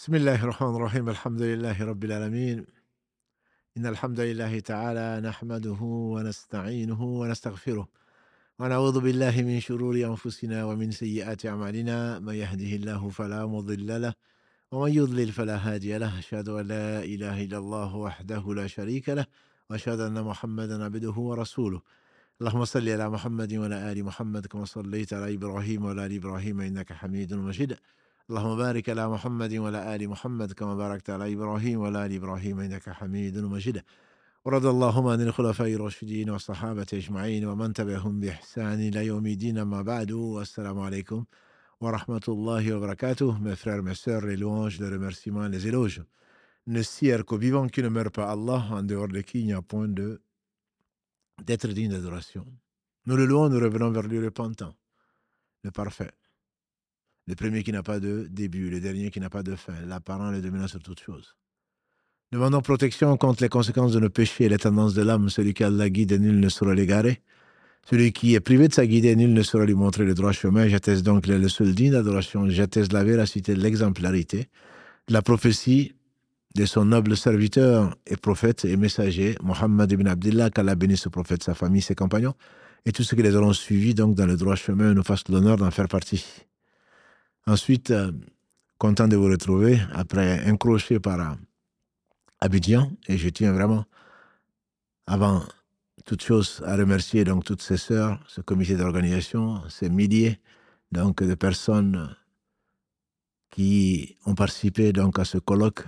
بسم الله الرحمن الرحيم. الحمد لله رب العالمين. إن الحمد لله تعالى نحمده ونستعينه ونستغفره ونعوذ بالله من شرور أنفسنا ومن سيئات أعمالنا. من يهده الله فلا مضل له ومن يضلل فلا هادي له. أشهد أن لا إله إلا الله وحده لا شريك له وأشهد أن محمدا عبده ورسوله. اللهم صل على محمد وعلى آل محمد كما صليت على إبراهيم وعلى آل إبراهيم إنك حميد مجيد. اللهم بارك على محمد وعلى آل محمد كما باركت على إبراهيم وعلى آل إبراهيم إنك حميد مجيد ورضى اللهم عن الخلفاء الراشدين والصحابة أجمعين ومن تبعهم بإحسان إلى يوم الدين ما بعد والسلام عليكم ورحمة الله وبركاته مي فرير مي سور لي لوانج دو ريمرسيمون لي زيلوج ne sert qu'au vivant qui ne meurt pas Allah en dehors de qui il n'y a point de d'être digne d'adoration. Nous le louons, nous revenons vers le repentant, le parfait. Le premier qui n'a pas de début, le dernier qui n'a pas de fin, l'apparent, le dominant sur toutes choses. Demandons protection contre les conséquences de nos péchés et les tendances de l'âme. Celui qui a la guide, nul ne saura l'égarer. Celui qui est privé de sa guide, nul ne saura lui montrer le droit chemin. J'atteste donc le seul digne d'adoration. J'atteste la véracité l'exemplarité, la prophétie de son noble serviteur et prophète et messager, Mohammed ibn Abdullah, qu'Allah bénisse ce prophète, sa famille, ses compagnons, et tous ceux qui les auront suivis donc dans le droit chemin, nous fassent l'honneur d'en faire partie. Ensuite, euh, content de vous retrouver après un crochet par euh, Abidjan, et je tiens vraiment, avant toute chose, à remercier donc toutes ces sœurs, ce comité d'organisation, ces milliers donc de personnes qui ont participé donc à ce colloque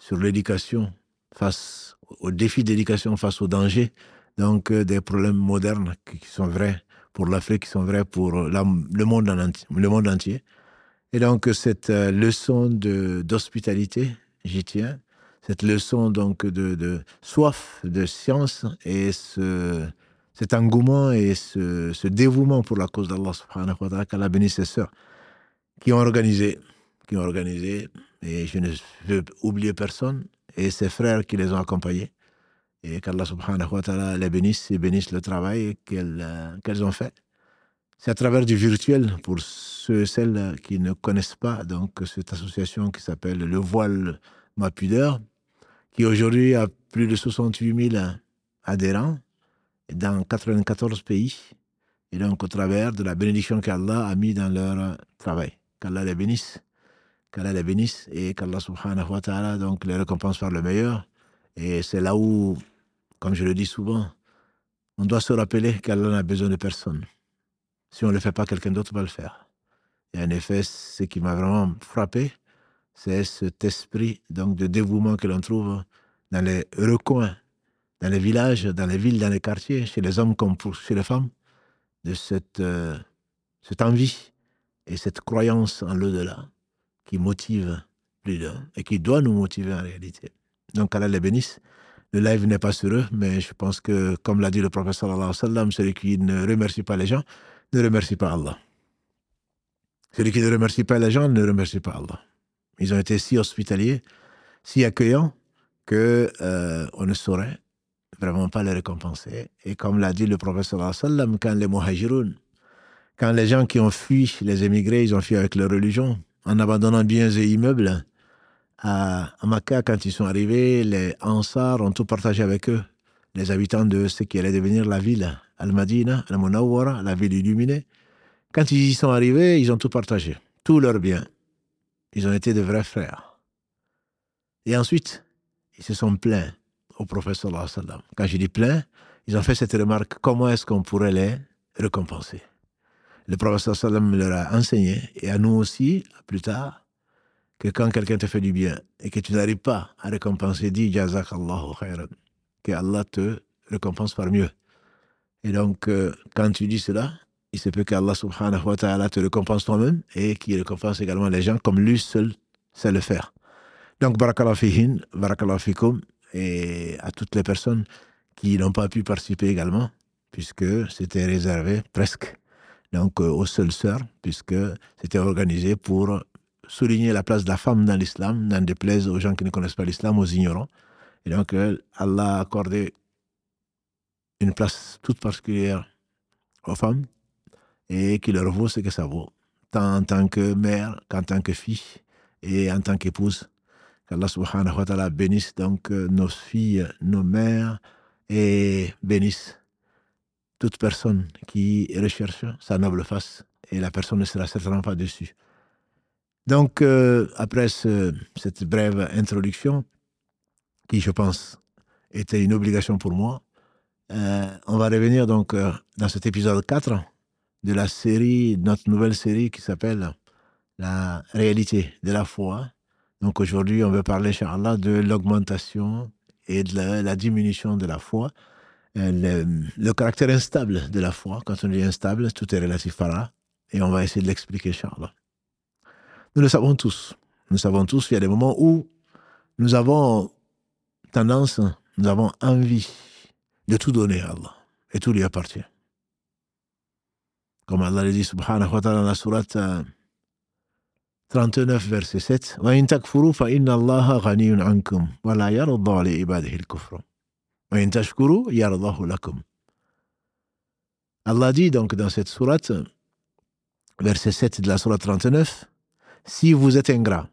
sur l'éducation face aux défis d'éducation face aux dangers, donc euh, des problèmes modernes qui sont vrais pour l'Afrique, qui sont vrais pour le monde entier. Et donc cette euh, leçon d'hospitalité, j'y tiens, cette leçon donc de, de soif de science et ce, cet engouement et ce, ce dévouement pour la cause d'Allah subhanahu wa ta'ala, qu'Allah bénisse ses sœurs, qui ont organisé, qui ont organisé, et je ne veux oublier personne, et ses frères qui les ont accompagnés, et qu'Allah subhanahu wa ta'ala les bénisse et bénisse le travail qu'elles euh, ont fait. C'est à travers du virtuel, pour ceux et celles qui ne connaissent pas donc cette association qui s'appelle Le Voile Ma Pudeur, qui aujourd'hui a plus de 68 000 adhérents dans 94 pays, et donc au travers de la bénédiction qu'Allah a mis dans leur travail. Qu'Allah les bénisse, qu'Allah les bénisse, et qu'Allah subhanahu wa ta'ala donc les récompense par le meilleur. Et c'est là où, comme je le dis souvent, on doit se rappeler qu'Allah n'a besoin de personne. Si on ne le fait pas, quelqu'un d'autre va le faire. Et en effet, ce qui m'a vraiment frappé, c'est cet esprit donc de dévouement que l'on trouve dans les recoins, dans les villages, dans les villes, dans les quartiers, chez les hommes comme chez les femmes, de cette, euh, cette envie et cette croyance en l'au-delà qui motive plus d'un et qui doit nous motiver en réalité. Donc Allah les bénisse. Le live n'est pas sur eux, mais je pense que, comme l'a dit le sallam, celui qui ne remercie pas les gens ne remercie pas Allah. Celui qui ne remercie pas les gens ne remercie pas Allah. Ils ont été si hospitaliers, si accueillants, que euh, on ne saurait vraiment pas les récompenser. Et comme l'a dit le wa sallam, quand les muhajiroun, quand les gens qui ont fui, les émigrés, ils ont fui avec leur religion, en abandonnant biens et immeubles, à, à Makkah, quand ils sont arrivés, les Ansar ont tout partagé avec eux, les habitants de ce qui allait devenir la ville, Al-Madina, Al-Munawwara, la ville illuminée. Quand ils y sont arrivés, ils ont tout partagé, tous leurs biens. Ils ont été de vrais frères. Et ensuite, ils se sont plaints au prophète sallallahu. Quand je dis plaints, ils ont fait cette remarque, comment est-ce qu'on pourrait les récompenser? Le prophète sallallahu leur a enseigné, et à nous aussi, plus tard, que quand quelqu'un te fait du bien et que tu n'arrives pas à récompenser, dis Jazakallahu khairan, que Allah te récompense par mieux. Et donc, euh, quand tu dis cela, il se peut qu'Allah subhanahu wa ta'ala te récompense toi-même et qu'il récompense également les gens comme lui seul sait le faire. Donc, barakallahu fihin, barakallahu fikum, et à toutes les personnes qui n'ont pas pu participer également, puisque c'était réservé presque donc euh, aux seules sœurs, puisque c'était organisé pour souligner la place de la femme dans l'islam, n'en déplaise aux gens qui ne connaissent pas l'islam, aux ignorants. Et donc, euh, Allah a accordé une place toute particulière aux femmes et qui leur vaut ce que ça vaut, tant en tant que mère qu'en tant que fille et en tant qu'épouse. Qu'Allah subhanahu wa ta'ala bénisse donc euh, nos filles, nos mères et bénisse toute personne qui recherche sa noble face et la personne ne sera certainement pas déçue. Donc, euh, après cette brève introduction, qui je pense était une obligation pour moi, euh, on va revenir donc dans cet épisode 4 de la série, notre nouvelle série qui s'appelle La réalité de la foi. Donc aujourd'hui, on veut parler, Allah, de l'augmentation et de la, diminution de la foi, euh, le, caractère instable de la foi. Quand on dit instable, tout est relatif à là. Et on va essayer de l'expliquer, Allah. Nous le savons tous. Nous savons tous qu'il y a des moments où nous avons tendance, nous avons envie de tout donner à Allah. Et tout lui appartient. Comme Allah le dit, subhanahu wa ta'ala, dans la sourate 39, euh, verset 7, وَإِن تَكْفُرُوا فَإِنَّ اللَّهَ غَنِيٌّ عَنْكُمْ وَلَا يَرْضَى لِعِبَادِهِ الْكُفْرَ وَإِن تَشْكُرُوا يَرْضَهُ لَكُمْ Allah dit donc dans cette sourate, verset 7 de la sourate 39, si vous êtes ingrat,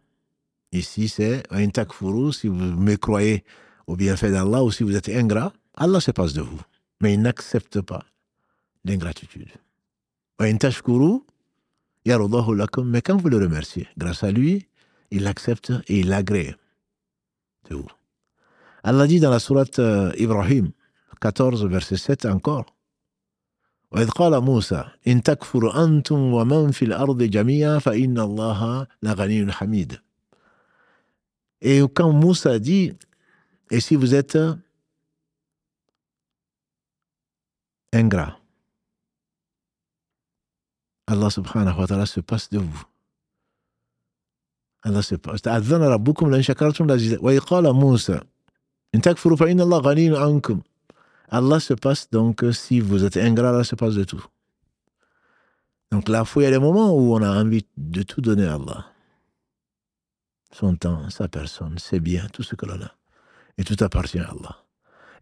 ici c'est un takfuru, si vous me croyez au bienfait d'Allah ou si vous êtes ingrat, Allah se passe de vous. Mais il n'accepte pas l'ingratitude. وإن تشكروا يرضاه لكم ما كان فلو رمارسي grâce à lui il accepte et تو الله دي dans سورة إبراهيم 14 verset 7 encore. وإذ قال موسى إن تكفر أنتم ومن في الأرض جميعا فإن الله لغني حميد Et quand Moussa dit, et si vous êtes euh, ingrat, Allah subhanahu wa ta'ala se passe de vous. Allah se passe. أذن ربكم لئن شكرتم لأزيدنكم وقال موسى إن تكفروا فإن الله غني عنكم Allah se passe donc, si vous êtes ingrat, Allah se passe de tout. Donc la foi, il y a des moments où on a envie de tout donner à Allah son temps, sa personne, ses biens, tout ce que l'on a. Et tout appartient à Allah.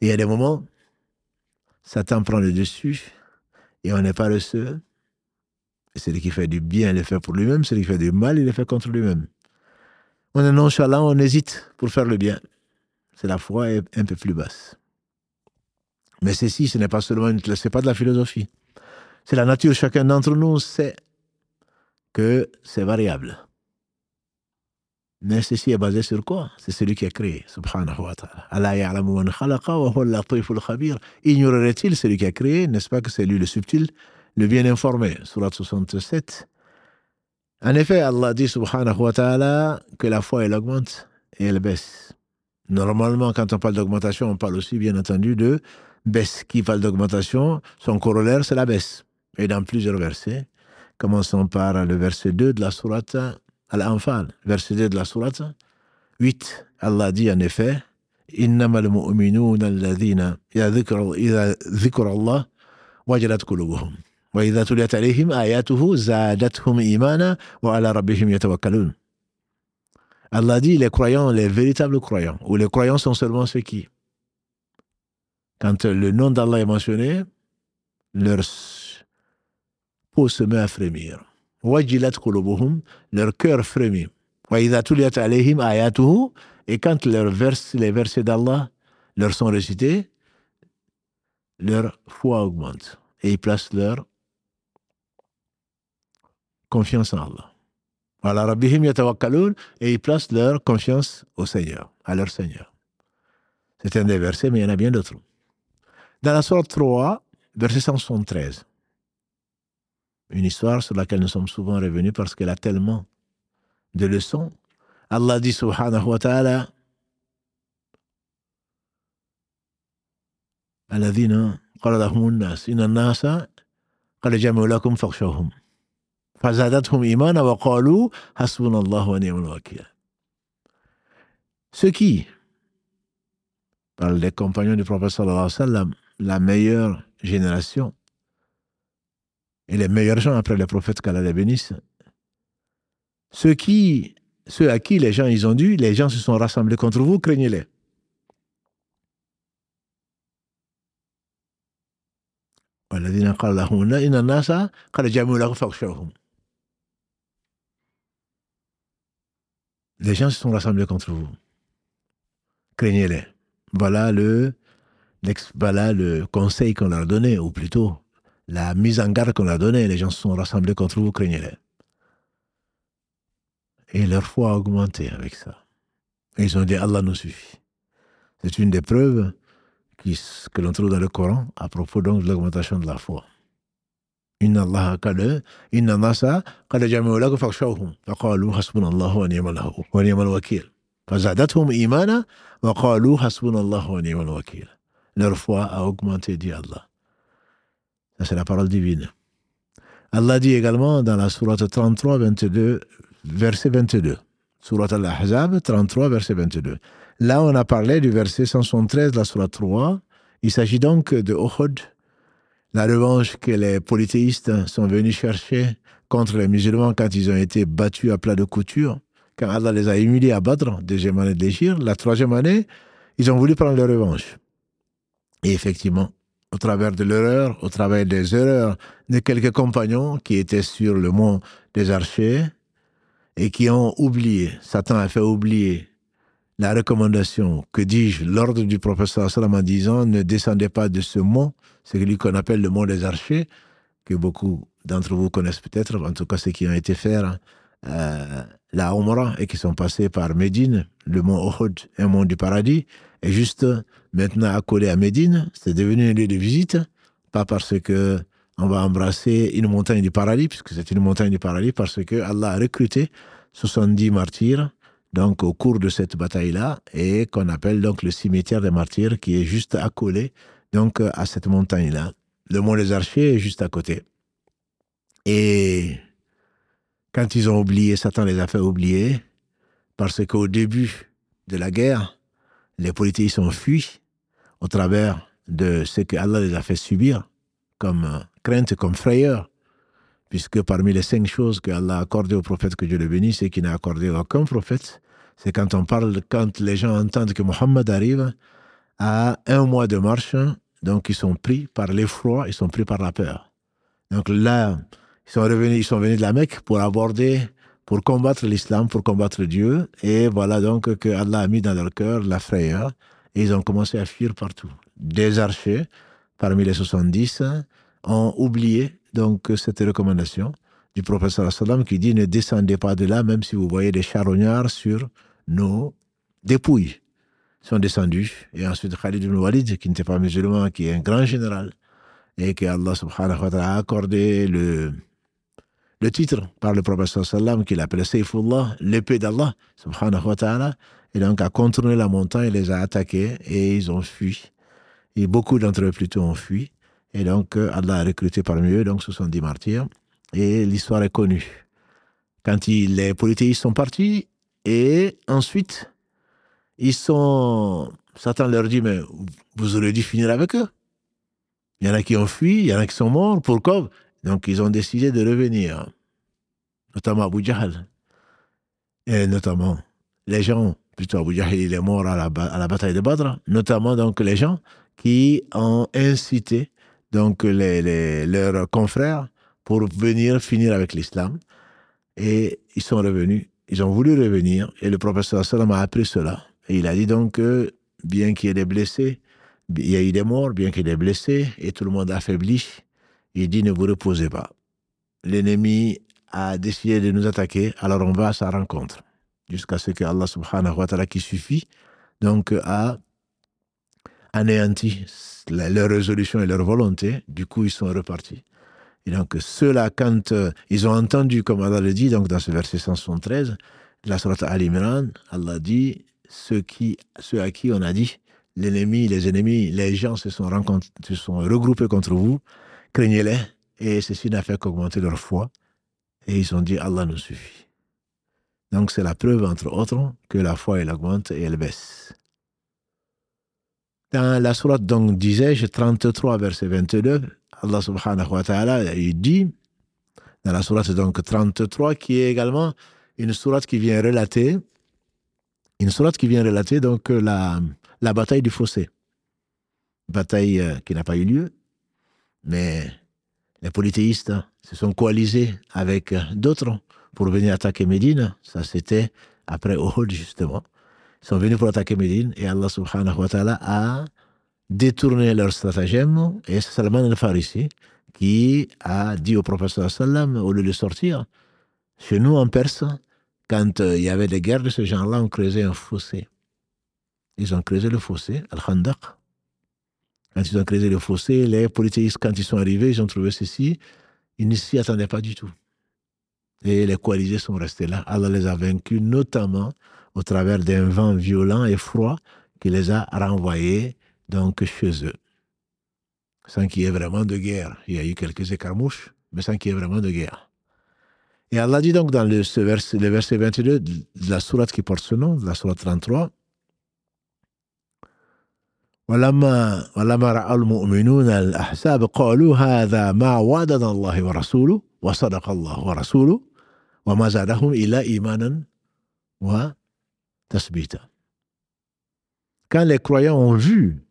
Et il y a des moments, Satan prend le dessus et on n'est pas le seul. Celui qui fait du bien, il le fait pour lui-même. Celui qui fait du mal, il le fait contre lui-même. On est nonchalant, on hésite pour faire le bien. C'est la foi un peu plus basse. Mais ceci, ce n'est pas seulement une, c'est pas de la philosophie. C'est la nature. Chacun d'entre nous sait que c'est variable. Mais ceci est basé sur quoi? C'est celui qui a créé, subhanahu wa ta'ala. Ignorerait-il celui qui a créé? N'est-ce pas que c'est lui le subtil, le bien informé Surat 67. En effet, Allah dit, subhanahu wa ta'ala, que la foi, elle augmente et elle baisse. Normalement, quand on parle d'augmentation, on parle aussi, bien entendu, de baisse. Qui parle d'augmentation, son corollaire, c'est la baisse. Et dans plusieurs versets, commençons par le verset 2 de la sourate Al-Anfal, verset 2 de la sourate 8, Allah dit en effet إنما المؤمنون الذين إذا ذكر إذا ذكر الله وجلت قلوبهم وإذا تليت عليهم آياته زادتهم إيمانا وعلى ربهم يتوكلون Allah dit les croyants, les véritables croyants, ou les croyants sont seulement ceux qui, quand le nom d'Allah est mentionné, leur peau se met à frémir. leur cœur frémit. Et quand leurs vers, les versets d'Allah leur sont récités, leur foi augmente. Et ils placent leur confiance en Allah. Et ils placent leur confiance au Seigneur, à leur Seigneur. C'est un des versets, mais il y en a bien d'autres. Dans la sorte 3, verset 173, une histoire sur laquelle nous sommes souvent revenus parce qu'elle a tellement de leçons. Allah dit subhanahu wa ta'ala الذين قال لهم الناس إن الناس قد جمعوا لكم فاخشوهم فزادتهم إيمانا وقالوا حسبنا الله ونعم الوكيل Ceux qui, par les compagnons du prophète sallallahu alayhi wa sallam, la meilleure génération, et les meilleurs gens après les prophètes qu'Allah les bénisse. Ceux, qui, ceux à qui les gens ils ont dû, les gens se sont rassemblés contre vous, craignez-les. Les gens se sont rassemblés contre vous. Craignez-les. Voilà le, voilà le conseil qu'on leur a donné, ou plutôt la mise en garde qu'on leur a donnée. Les gens se sont rassemblés contre vous, craignez-les. Et leur foi a augmenté avec ça. Et ils ont dit Allah nous suffit. C'est une des preuves que l'on trouve dans le Coran à propos donc de l'augmentation de la foi. Inna nasa qad jama'u lakum fakhshawhum faqalu hasbunallahu wa ni'mal wa ni'mal wakil. Fazadathum imana wa qalu hasbunallahu wa ni'mal wakil. Leur foi a augmenté, dit Allah. C'est la parole divine. Allah dit également dans la sourate 33, 22, verset 22. Surat Al-Ahzab, 33, verset 22. Là, on a parlé du verset 173 de la Surat 3. Il s'agit donc de Uhud, la revanche que les polythéistes sont venus chercher contre les musulmans quand ils ont été battus à plat de couture, quand Allah les a humiliés à battre, deuxième année de l'Égypte. La troisième année, ils ont voulu prendre leur revanche. Et effectivement, au travers de l'erreur, au travers des erreurs de quelques compagnons qui étaient sur le mont des archers et qui ont oublié, Satan a fait oublier la recommandation, que dis-je, l'ordre du professeur Salam en disant ne descendez pas de ce mont, celui qu'on appelle le mont des archers, que beaucoup d'entre vous connaissent peut-être, en tout cas ceux qui ont été faire euh, la Omra et qui sont passés par Médine, le mont Ohud, un mont du paradis, est juste maintenant accolé à Médine, c'est devenu un lieu de visite, pas parce que on va embrasser une montagne du paradis, puisque c'est une montagne du paradis, parce que Allah a recruté 70 martyrs donc au cours de cette bataille-là, et qu'on appelle donc le cimetière des martyrs, qui est juste accolé donc à cette montagne-là. Le mont des Archers est juste à côté. Et quand ils ont oublié, Satan les a fait oublier, parce qu'au début de la guerre, les polythéistes ont fui au travers de ce que Allah les a fait subir comme crainte, comme frayeur puisque parmi les cinq choses que Allah a accordées au prophète que Dieu le bénisse et qu'il n'a accordé à aucun prophète, c'est quand on parle, quand les gens entendent que Mohammed arrive à un mois de marche, donc ils sont pris par l'effroi, ils sont pris par la peur. Donc là, ils sont revenus, ils sont venus de la Mecque pour aborder, pour combattre l'islam, pour combattre Dieu, et voilà donc que Allah a mis dans leur cœur la frayeur, et ils ont commencé à fuir partout. Des archers, parmi les 70, ont oublié donc cette recommandation du professeur sallam qui dit ne descendez pas de là même si vous voyez des charognards sur nos dépouilles. Sont descendus et ensuite Khalid ibn Walid qui n'était pas musulman, qui est un grand général et que Allah subhanahu wa ta'ala a accordé le, le titre par le professeur sallam qu'il appelait Saifullah, l'épée d'Allah subhanahu wa ta'ala et donc a contourné la montagne, il les a attaqués et ils ont fui. Et beaucoup d'entre eux plutôt ont fui. Et donc, euh, Allah a recruté parmi eux donc 70 martyrs. Et l'histoire est connue. Quand les polythéistes sont partis, et ensuite, ils sont. Satan leur dit Mais vous aurez dû finir avec eux. Il y en a qui ont fui, il y en a qui sont morts. Pourquoi Donc, ils ont décidé de revenir. Notamment Abu Jahl. Et notamment, les gens, plutôt Abu Jahl, il est mort à la, à la bataille de Badr. Notamment, donc, les gens qui ont incité donc les, leurs confrères pour venir finir avec l'islam. Et ils sont revenus, ils ont voulu revenir, et le professeur Salam a appris cela. Et il a dit donc que, bien qu'il y ait des blessés, il y a eu des morts, bien qu'il y ait des blessés, et tout le monde affaibli, il dit ne vous reposez pas. L'ennemi a décidé de nous attaquer, alors on va à sa rencontre. Jusqu'à ce que Allah subhanahu wa ta'ala qui suffit, donc a anéanti leur résolution et leur volonté. Du coup, ils sont repartis. Et donc, ceux-là, quand euh, ils ont entendu, comme Allah le dit, donc dans ce verset 173, la sourate Al-Imran, Allah dit ceux, à qui on a dit l'ennemi, les ennemis, les gens se sont, se sont regroupés contre vous, craignez-les. Et ceci n'a fait qu'augmenter leur foi. Et ils ont dit Allah nous suffit. Donc, c'est la preuve, entre autres, que la foi, elle augmente et elle baisse. Dans la sourate, donc, disais-je, 33, verset 22, Allah subhanahu wa ta'ala, il dit, dans la sourate, donc, 33, qui est également une sourate qui vient relater, une sourate qui vient relater, donc, la, la bataille du fossé. Bataille euh, qui n'a pas eu lieu, mais les polythéistes se sont coalisés avec d'autres pour venir attaquer Médine. Ça, c'était après Uhud justement. Ils sont venus pour attaquer Médine et Allah subhanahu wa ta'ala a détourné leur stratagème et c'est Salman al-Farisi qui a dit au prophète sallam au lieu de sortir, chez nous en Perse, quand euh, il y avait des guerres de ce genre-là, on creusait un fossé. Ils ont creusé le fossé, Al-Khandaq. Quand ils ont creusé le fossé, les polythéistes, quand ils sont arrivés, ils ont trouvé ceci. Ils ne s'y attendaient pas du tout. Et les coalisés sont restés là. Allah les a vaincus, notamment au travers d'un vent violent et froid qui les a renvoyés donc chez eux. Sans qu'il y ait vraiment de guerre. Il y a eu quelques écarmouches, mais sans qu'il y ait vraiment de guerre. Et Allah dit donc dans le, verset, le verset 22 de la sourate qui porte ce nom, de la sourate 33, ولما ولما راى المؤمنون الاحزاب قالوا هذا ما وعدنا الله ورسوله وصدق الله ورسوله وما زادهم الا ايمانا وتثبيتا Quand les croyants ont vu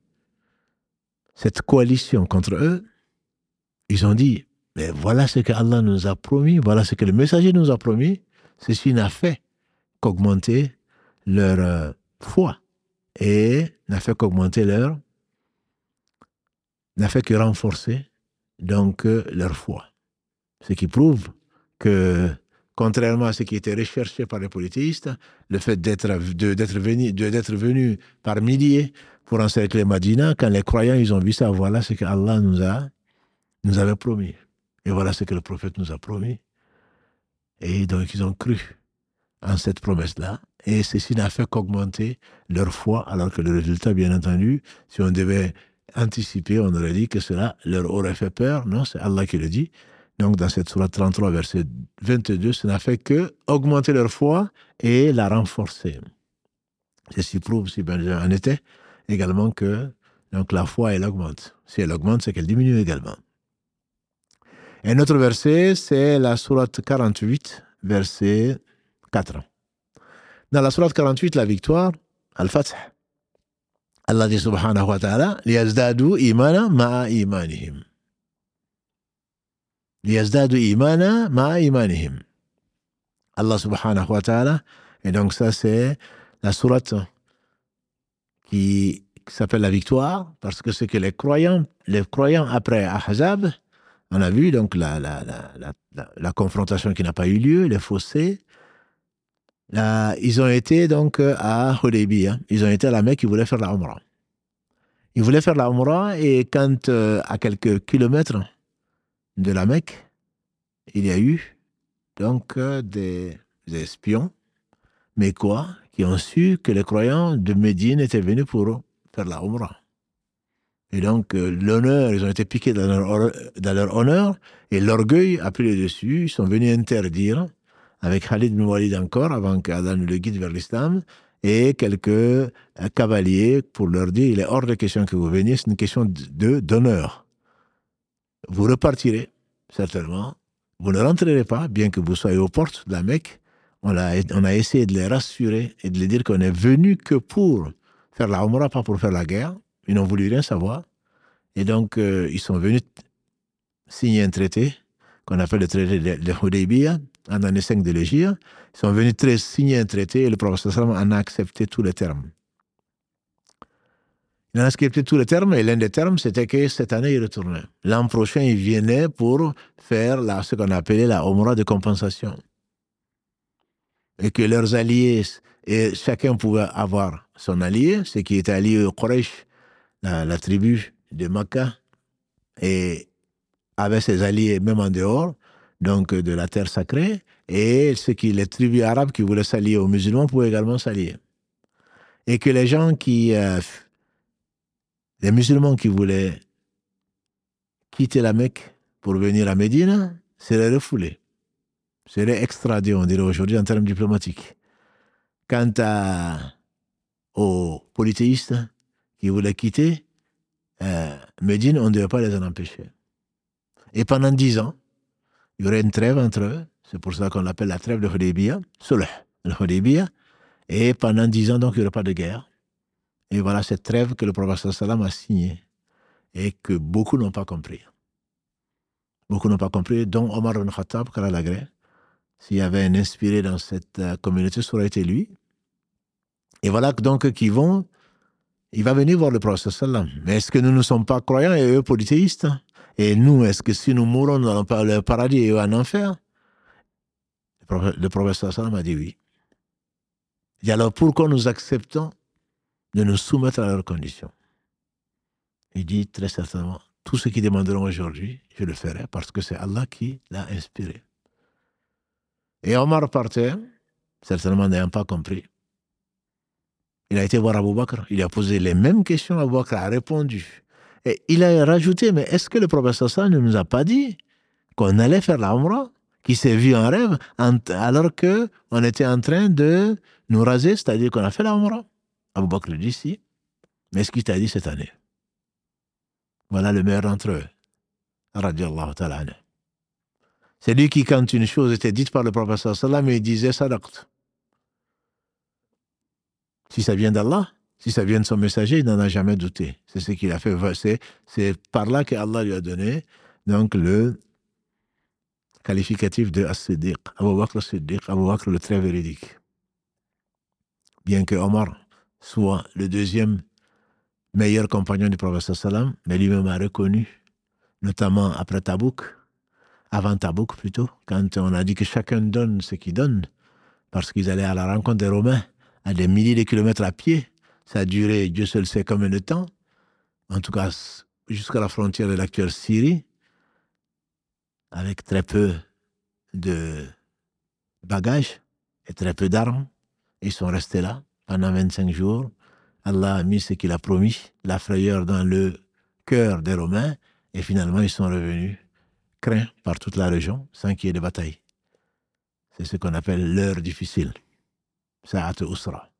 cette coalition contre eux, ils ont dit, mais voilà ce que Allah nous a promis, voilà ce que le messager nous a promis, ceci n'a fait qu'augmenter leur euh, foi et n'a fait qu'augmenter leur, n'a fait que renforcer donc euh, leur foi. Ce qui prouve que, contrairement à ce qui était recherché par les politistes, le fait d'être venu, venu par milliers pour encercler Madina, quand les croyants ils ont vu ça, voilà ce que Allah nous a nous avait promis. Et voilà ce que le prophète nous a promis. Et donc ils ont cru en cette promesse-là. Et ceci n'a fait qu'augmenter leur foi, alors que le résultat, bien entendu, si on devait anticiper, on aurait dit que cela leur aurait fait peur. Non, c'est Allah qui le dit. Donc, dans cette sourate 33, verset 22, ça n'a fait que augmenter leur foi et la renforcer. Ceci prouve, si bien en était, également que donc, la foi, elle augmente. Si elle augmente, c'est qu'elle diminue également. Un autre verset, c'est la sourate 48, verset 4. Dans la sourate 48, la victoire, Al-Fath, Allah dit subhanahu wa ta'ala, liyazdadu imana ma'a imanihim. Liyazdadu imana ma'a imanihim. Allah subhanahu wa ta'ala, et donc ça c'est la sourate qui s'appelle la victoire, parce que c'est que les croyants, les croyants après Ahzab, on a vu donc la, confrontation qui n'a pas eu lieu, les fossés, ils ont été donc à Hudaybiyah. Hein. Ils ont été à la Mecque, ils voulaient faire la Umrah. Ils voulaient faire la Umrah et quand, euh, à quelques kilomètres de la Mecque, il y a eu donc des, espions, mais quoi, qui ont su que les croyants de Médine étaient venus pour faire la Umrah. Et donc, euh, l'honneur, ils ont été piqués dans leur, honneur, et l'orgueil a pris le dessus. Ils sont venus interdire avec Khalid bin Walid encore, avant qu'Adam le guide vers l'islam, et quelques euh, cavaliers pour leur dire il est hors de question que vous veniez, c'est une question de d'honneur. Vous repartirez, certainement. Vous ne rentrerez pas, bien que vous soyez aux portes de la Mecque. On a, on a essayé de les rassurer et de les dire qu'on est venu que pour faire la Umrah, pas pour faire la guerre. Ils n'ont voulu rien savoir. Et donc, euh, ils sont venus signer un traité qu'on appelle le traité de, de en année 5 de l'Égypte, ils sont venus signer un traité et le professeur en a accepté tous les termes. Il a accepté tous les termes et l'un des termes, c'était que cette année, il retournait. L'an prochain, il venait pour faire ce qu'on appelait la Omra de compensation. Et que leurs alliés, et chacun pouvait avoir son allié, ce qui était allié au Quraysh, la, tribu de Makkah, et avait ses alliés même en dehors, donc de la terre sacrée, et ce qui, les tribus arabes qui voulaient s'allier aux musulmans pouvaient également s'allier. Et que les gens qui, euh, les musulmans qui voulaient quitter la Mecque pour venir à Médine seraient refoulés, seraient extradés, on dirait aujourd'hui en termes diplomatiques. Quant à, aux polythéistes qui voulaient quitter euh, Médine, on ne devait pas les en empêcher. Et pendant dix ans, il y aurait une trêve entre eux. C'est pour ça qu'on l'appelle la trêve de Hudaybiyah, Sulh, le Et pendant dix ans, donc, il n'y aurait pas de guerre. Et voilà cette trêve que le prophète sallam a signée et que beaucoup n'ont pas compris. Beaucoup n'ont pas compris, dont Omar ibn Khattab, Khalalagré, s'il y avait un inspiré dans cette euh, communauté, ça aurait été lui. Et voilà donc qu'ils vont, il va venir voir le prophète sallam. Mais est-ce que nous ne sommes pas croyants et eux polythéistes? Et nous, est-ce que si nous mourons, pas le paradis et eux en enfer? Le prophète sallam a dit oui. Et alors pourquoi nous acceptons de nous soumettre à leurs conditions? Il dit très certainement, tout ce qu'ils demanderont aujourd'hui, je le ferai parce que c'est Allah qui l'a inspiré. Et Omar partait, certainement n'ayant pas compris. Il a été voir Abou Bakr, il a posé les mêmes questions, Abou Bakr a répondu. Et il a rajouté, mais est-ce que le Sassan ne nous a pas dit qu'on allait faire la qui s'est vu en rêve, alors qu'on était en train de nous raser, c'est-à-dire qu'on a fait la Umrah? Abou Bakr dit si. Mais ce qu'il t'a dit cette année? Voilà le meilleur d'entre eux. Radiallahu ta'ala. C'est lui qui, quand une chose était dite par le professeur sallam, il disait sadaqt. Si ça vient d'Allah, si ça vient de son messager, il n'en a jamais douté. C'est ce qu'il a fait. C'est par là que Allah lui a donné donc le qualificatif de As-Siddiq. Abu Bakr As-Siddiq, Abu Bakr le très véridique. Bien que Omar soit le deuxième meilleur compagnon du prophète sallam, mais lui-même a reconnu, notamment après Tabouk, avant Tabouk plutôt, quand on a dit que chacun donne ce qu'il donne, parce qu'ils allaient à la rencontre des Romains à des milliers de kilomètres à pied. Ça a duré, Dieu seul sait combien de temps, en tout cas jusqu'à la frontière de l'actuelle Syrie, avec très peu de bagages et très peu d'armes. Ils sont restés là pendant 25 jours. Allah a mis ce qu'il a promis, la frayeur dans le cœur des Romains, et finalement ils sont revenus craints par toute la région sans qu'il y ait de bataille. C'est ce qu'on appelle l'heure difficile. Sa'at Usra.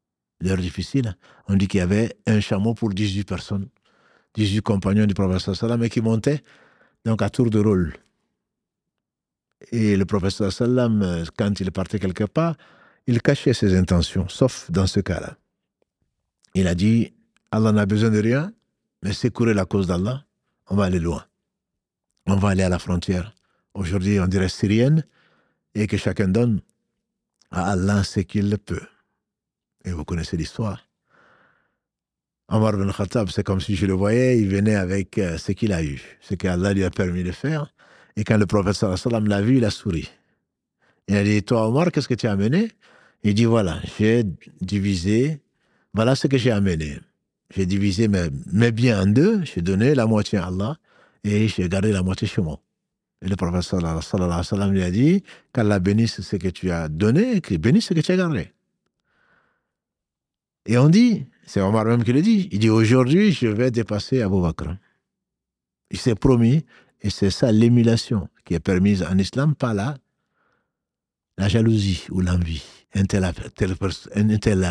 L'heure difficile, on dit qu'il y avait un chameau pour 18 personnes, 18 compagnons du professeur Salam, et qui montaient donc à tour de rôle. Et le professeur Salam, quand il partait quelque part, il cachait ses intentions, sauf dans ce cas-là. Il a dit Allah n'a besoin de rien, mais secourir la cause d'Allah, on va aller loin. On va aller à la frontière. Aujourd'hui, on dirait syrienne, et que chacun donne à Allah ce qu'il peut. Et vous connaissez l'histoire. Omar bin Khattab, c'est comme si je le voyais, il venait avec euh, ce qu'il a eu, ce qu'Allah lui a permis de faire. Et quand le prophète l'a vu, il a souri. Il a dit, toi Omar, qu'est-ce que tu as amené? Il dit, voilà, j'ai divisé, voilà ce que j'ai amené. J'ai divisé mes, mes biens en deux, j'ai donné la moitié à Allah et j'ai gardé la moitié chez moi. Et le prophète sallallahu alayhi lui a dit, qu'Allah bénisse ce que tu as donné et qu'il bénisse ce que tu as gardé. Et on dit, c'est Omar même qui le dit, il dit, aujourd'hui, je vais dépasser Abu Bakr. Il s'est promis et c'est ça l'émulation qui est permise en islam, pas la, la jalousie ou l'envie. Une telle, telle, une telle,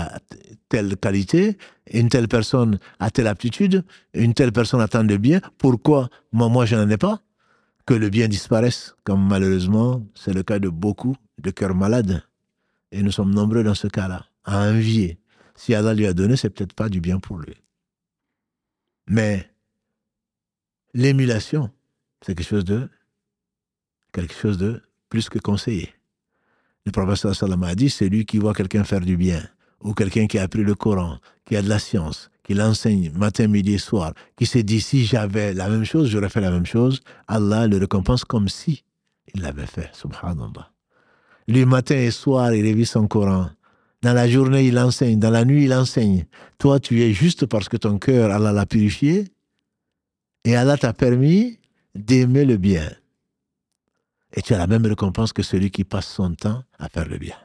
telle qualité, une telle personne a telle aptitude, une telle personne a tant de bien. Pourquoi? Moi, moi je n'en ai pas Que le bien disparaisse, comme malheureusement c'est le cas de beaucoup de cœurs malades. Et nous sommes nombreux dans ce cas-là, à envier. Si Allah lui a donné, c'est peut-être pas du bien pour lui. Mais l'émulation, c'est quelque chose de quelque chose de plus que conseillé. Le prophète sallam a dit, c'est lui qui voit quelqu'un faire du bien, ou quelqu'un qui a appris le Coran, qui a de la science, qui l'enseigne matin, midi et soir, qui s'est dit, si j'avais la même chose, j'aurais fait la même chose, Allah le récompense comme si il l'avait fait, subhanallah. Lui, matin et soir, il révise son Coran. Dans la journée, il enseigne. Dans la nuit, il enseigne. Toi, tu es juste parce que ton cœur, Allah l'a purifié. Et Allah t'a permis d'aimer le bien. Et tu as la même récompense que celui qui passe son temps à faire le bien.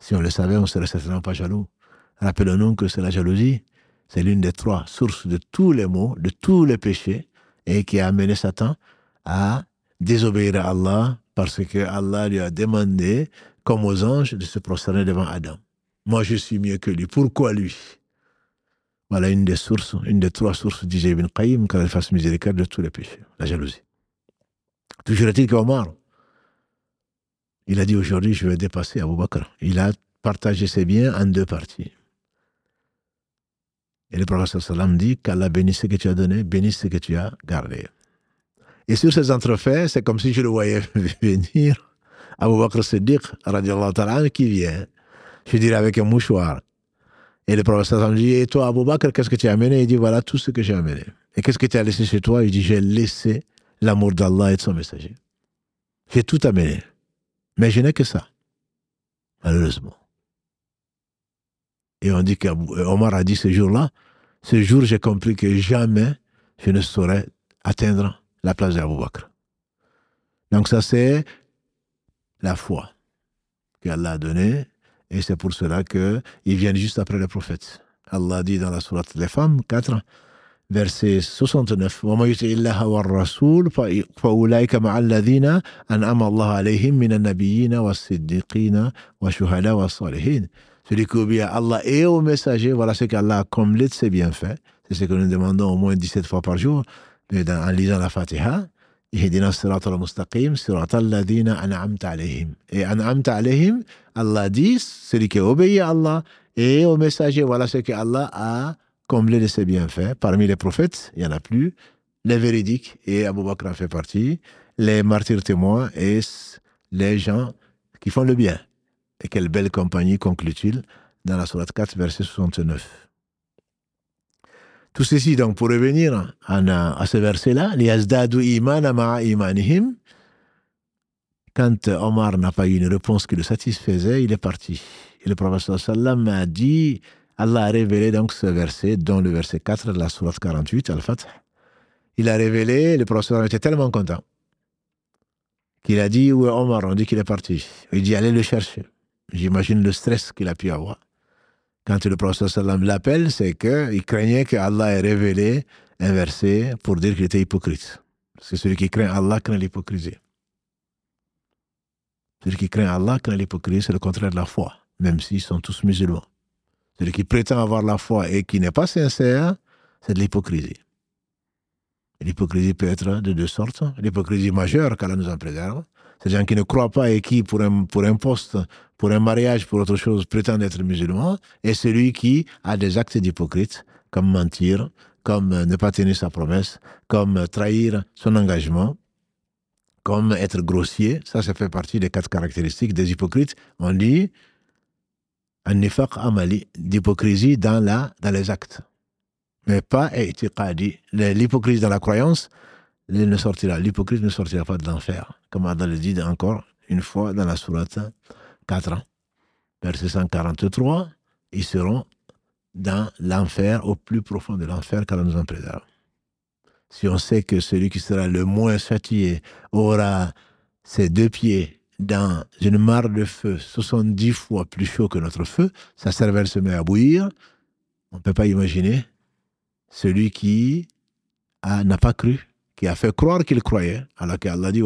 Si on le savait, on ne serait certainement pas jaloux. Rappelons-nous que c'est la jalousie. C'est l'une des trois sources de tous les maux, de tous les péchés, et qui a amené Satan à désobéir à Allah parce que Allah lui a demandé, comme aux anges, de se prosterner devant Adam. Moi, je suis mieux que lui. Pourquoi lui? Voilà une des sources, une des trois sources, disait Ibn Qayyim, qu'elle fasse miséricorde de tous les péchés, la jalousie. Toujours est-il qu'Omar, il a dit aujourd'hui, je vais dépasser Abu Bakr. Il a partagé ses biens en deux parties. Et le prophète sallam dit qu'Allah bénisse ce que tu as donné, bénisse ce que tu as gardé. Et sur ces entrefaits, c'est comme si je le voyais venir Abu Bakr Siddiq, ta'ala, qui vient, je dirais avec un mouchoir. Et le professeur me dit, et toi, Abu Bakr, qu'est-ce que tu as amené? Il dit, voilà tout ce que j'ai amené. Et qu'est-ce que tu as laissé chez toi? Il dit, j'ai laissé l'amour d'Allah et de son messager. J'ai tout amené. Mais je n'ai que ça. Malheureusement. Et on dit qu'Omar a dit ce jour-là, ce jour, j'ai compris que jamais je ne saurais atteindre la place d'Abu Bakr. Donc ça, c'est la foi qu'Allah a donnée. Et c'est pour cela qu'ils viennent juste après le prophète. Allah dit dans la sourate des femmes 4, verset 69 وما يطع الله والرسول فأولئك مع الذين أنعم الله عليهم من النبيين والصديقين والشهداء والصالحين celui qui obéit à Allah et au messager, voilà ce qu'Allah a comblé de ses bienfaits. C'est ce que nous demandons au moins 17 fois par jour en lisant la Fatiha. Et an'amta alayhim, Allah dit, celui qui obéit à Allah et au messager, voilà ce que Allah a comblé de ses bienfaits. Parmi les prophètes, il n'y en a plus. Les véridiques, et Abu Bakr en fait partie. Les martyrs témoins et les gens qui font le bien. Et quelle belle compagnie conclut-il dans la Sourate 4, verset 69. Tout ceci, donc, pour revenir à, ce verset-là, quand Omar n'a pas eu une réponse qui le satisfaisait, il est parti. Et le prophète sallam a dit, Allah a révélé donc ce verset, dont le verset 4 de la sourate 48, Al-Fath. Il a révélé, le prophète était tellement content qu'il a dit, où est Omar On dit qu'il est parti. Il dit, allez le chercher. J'imagine le stress qu'il a pu avoir. Quand le prophète l'appelle, c'est qu'il craignait que Allah ait révélé un verset pour dire qu'il était hypocrite. Parce que celui qui craint Allah craint l'hypocrisie. Celui qui craint Allah craint l'hypocrisie, c'est le contraire de la foi, même s'ils sont tous musulmans. Celui qui prétend avoir la foi et qui n'est pas sincère, c'est de l'hypocrisie. L'hypocrisie peut être de deux sortes. L'hypocrisie majeure, qu'Allah nous en préserve, des gens qui ne croient pas et qui, pour un, pour un poste, pour un mariage, pour autre chose, prétendent être musulmans, et celui qui a des actes d'hypocrite, comme mentir, comme ne pas tenir sa promesse, comme trahir son engagement, comme être grossier. Ça, ça fait partie des quatre caractéristiques des hypocrites. On dit un nifaq amali, d'hypocrisie dans, dans les actes. Mais pas L'hypocrisie dans la croyance, ne sortira, l'hypocrite ne sortira pas de l'enfer. Comme Allah le dit encore une fois dans la sourate 4, verset 143, ils seront dans l'enfer, au plus profond de l'enfer, car nous en préserve. Si on sait que celui qui sera le moins châtié aura ses deux pieds dans une mare de feu 70 fois plus chaud que notre feu, sa cervelle se met à bouillir, on ne peut pas imaginer celui qui n'a pas cru qui a fait croire qu'il croyait, alors qu'Allah dit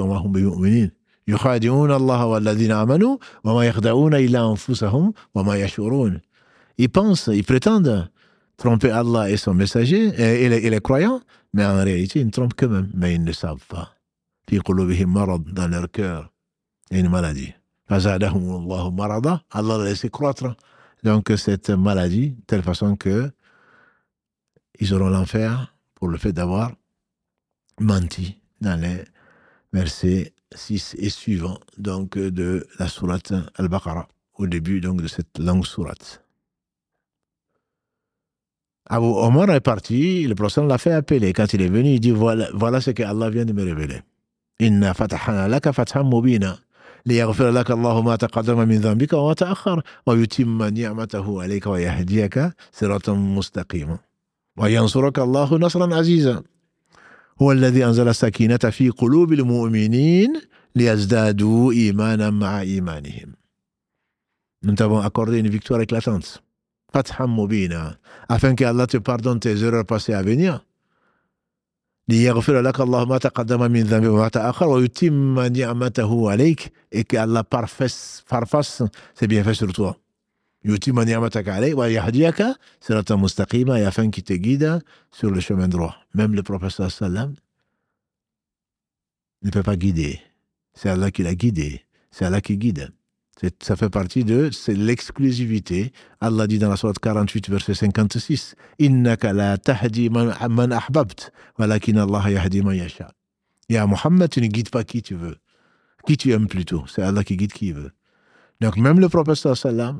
Ils pensent, ils prétendent tromper Allah et son messager et, les, et les croyants, mais en réalité, ils ne trompent qu'eux-mêmes, mais ils ne savent pas. dans leur cœur, il y a une maladie. Allah l'a laissé croître. Donc cette maladie, de telle façon que ils auront l'enfer pour le fait d'avoir menti dans les versets 6 et suivants donc de la sourate Al-Baqarah, au début donc de cette longue sourate. Abu Omar est parti, le prophète l'a fait appeler. Quand il est venu, il dit voilà, voilà ce que Allah vient de me révéler. Inna fatahana laka fathan mubina. ليغفر لك الله ما تقدم من ذنبك وما تأخر ويتم نعمته عليك ويهديك صراطا مستقيما وينصرك الله نصرا عزيزا هو الذي أنزل السكينة في قلوب المؤمنين ليزدادوا إيمانا مع إيمانهم. انتبهوا اكوردين فيكتوار اكلاتانت فتحا مبينا. أفن كي الله تي باردون تي زيرور باسي افينيا ليغفر لك الله ما تقدم من ذنب وما تأخر ويتم نعمته عليك. اكي الله بارفس فارفس سي بيان فاش يتم نعمتك عليه ويهديك صراطا مستقيما et afin qu'il te guide sur le chemin droit. Même le prophète sallam ne peut pas guider. C'est Allah qui l'a guidé. C'est Allah qui guide. Ça fait partie de c'est l'exclusivité. Allah dit dans la sourate 48, verset 56, Innaka la tahdi man, man ahbabt, walakin Allah yahdi man yasha. Ya Muhammad, tu ne guides pas qui tu veux. Qui tu aimes plutôt C'est Allah qui guide qui veut. Donc même le prophète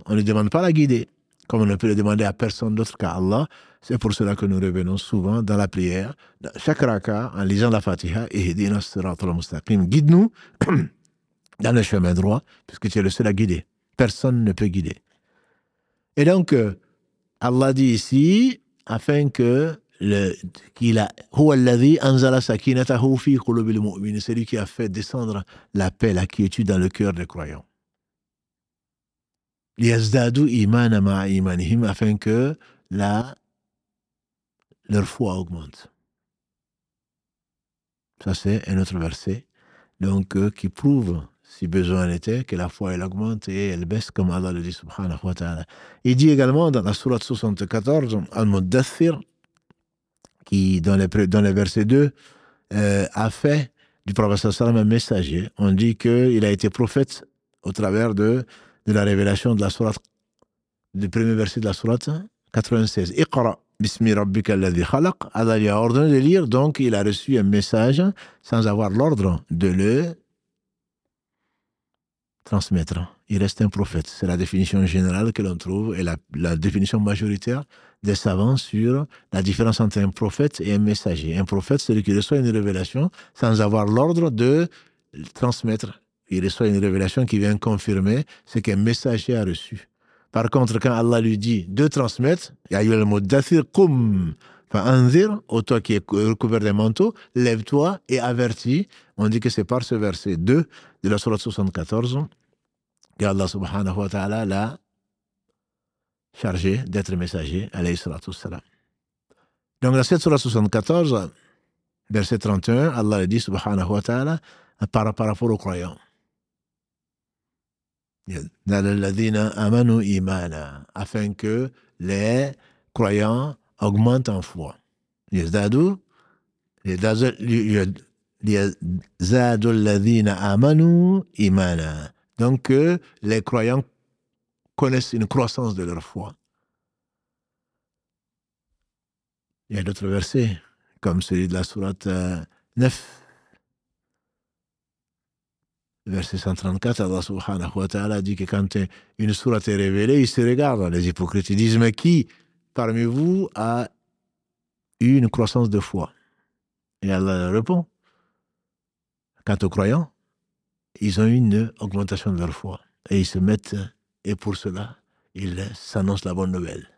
on ne demande pas la guider, comme on ne peut le demander à personne d'autre qu'à Allah. C'est pour cela que nous revenons souvent dans la prière, dans chaque raka, en lisant la Fatiha, et guide-nous dans le chemin droit, puisque tu es le seul à guider. Personne ne peut guider. Et donc, euh, Allah dit ici, afin que qu'il a c'est lui qui a fait descendre la paix, la quiétude dans le cœur des croyants. Afin que la, leur foi augmente. Ça, c'est un autre verset donc, euh, qui prouve si besoin était, que la foi elle augmente et elle baisse comme Allah le dit subhanahu wa ta'ala. Il dit également dans la sourate 74, Al-Muddathir, qui dans les, dans les versets 2, euh, a fait du prophète sallam un messager. On dit qu'il a été prophète au travers de, de la révélation de la sourate, du premier verset de la sourate 96. Iqra bismi rabbika alladhi khalaq. Allah lui a ordonné de lire, donc il a reçu un message sans avoir l'ordre de le transmettre. Il reste un prophète. C'est la définition générale que l'on trouve et la, définition majoritaire des savants sur la différence entre un prophète et un messager. Un prophète, c'est celui qui reçoit une révélation sans avoir l'ordre de transmettre. Il reçoit une révélation qui vient confirmer ce qu'un messager a reçu. Par contre, quand Allah lui dit de transmettre, il y a eu le mot d'athir kum, Anzir, au toi qui est recouvert des manteaux, lève-toi et avertis. On dit que c'est par ce verset 2 de la Sourate 74 qu'Allah subhanahu wa ta'ala l'a chargé d'être messager, alayhi salatu salam. Donc, dans cette Sourate 74, verset 31, Allah dit subhanahu wa ta'ala par, par rapport aux croyants. Afin que les croyants augmente en foi. Donc, les croyants connaissent une croissance de leur foi. Il y a d'autres versets, comme celui de la sourate 9, verset 134, Allah subhanahu wa ta'ala dit que quand une sourate est révélée, ils se regardent, les hypocrites, ils disent, mais qui parmi vous a eu une croissance de foi? Et Allah répond, quant aux croyants, ils ont eu une augmentation de leur foi. Et ils se mettent, et pour cela, ils s'annoncent la bonne nouvelle.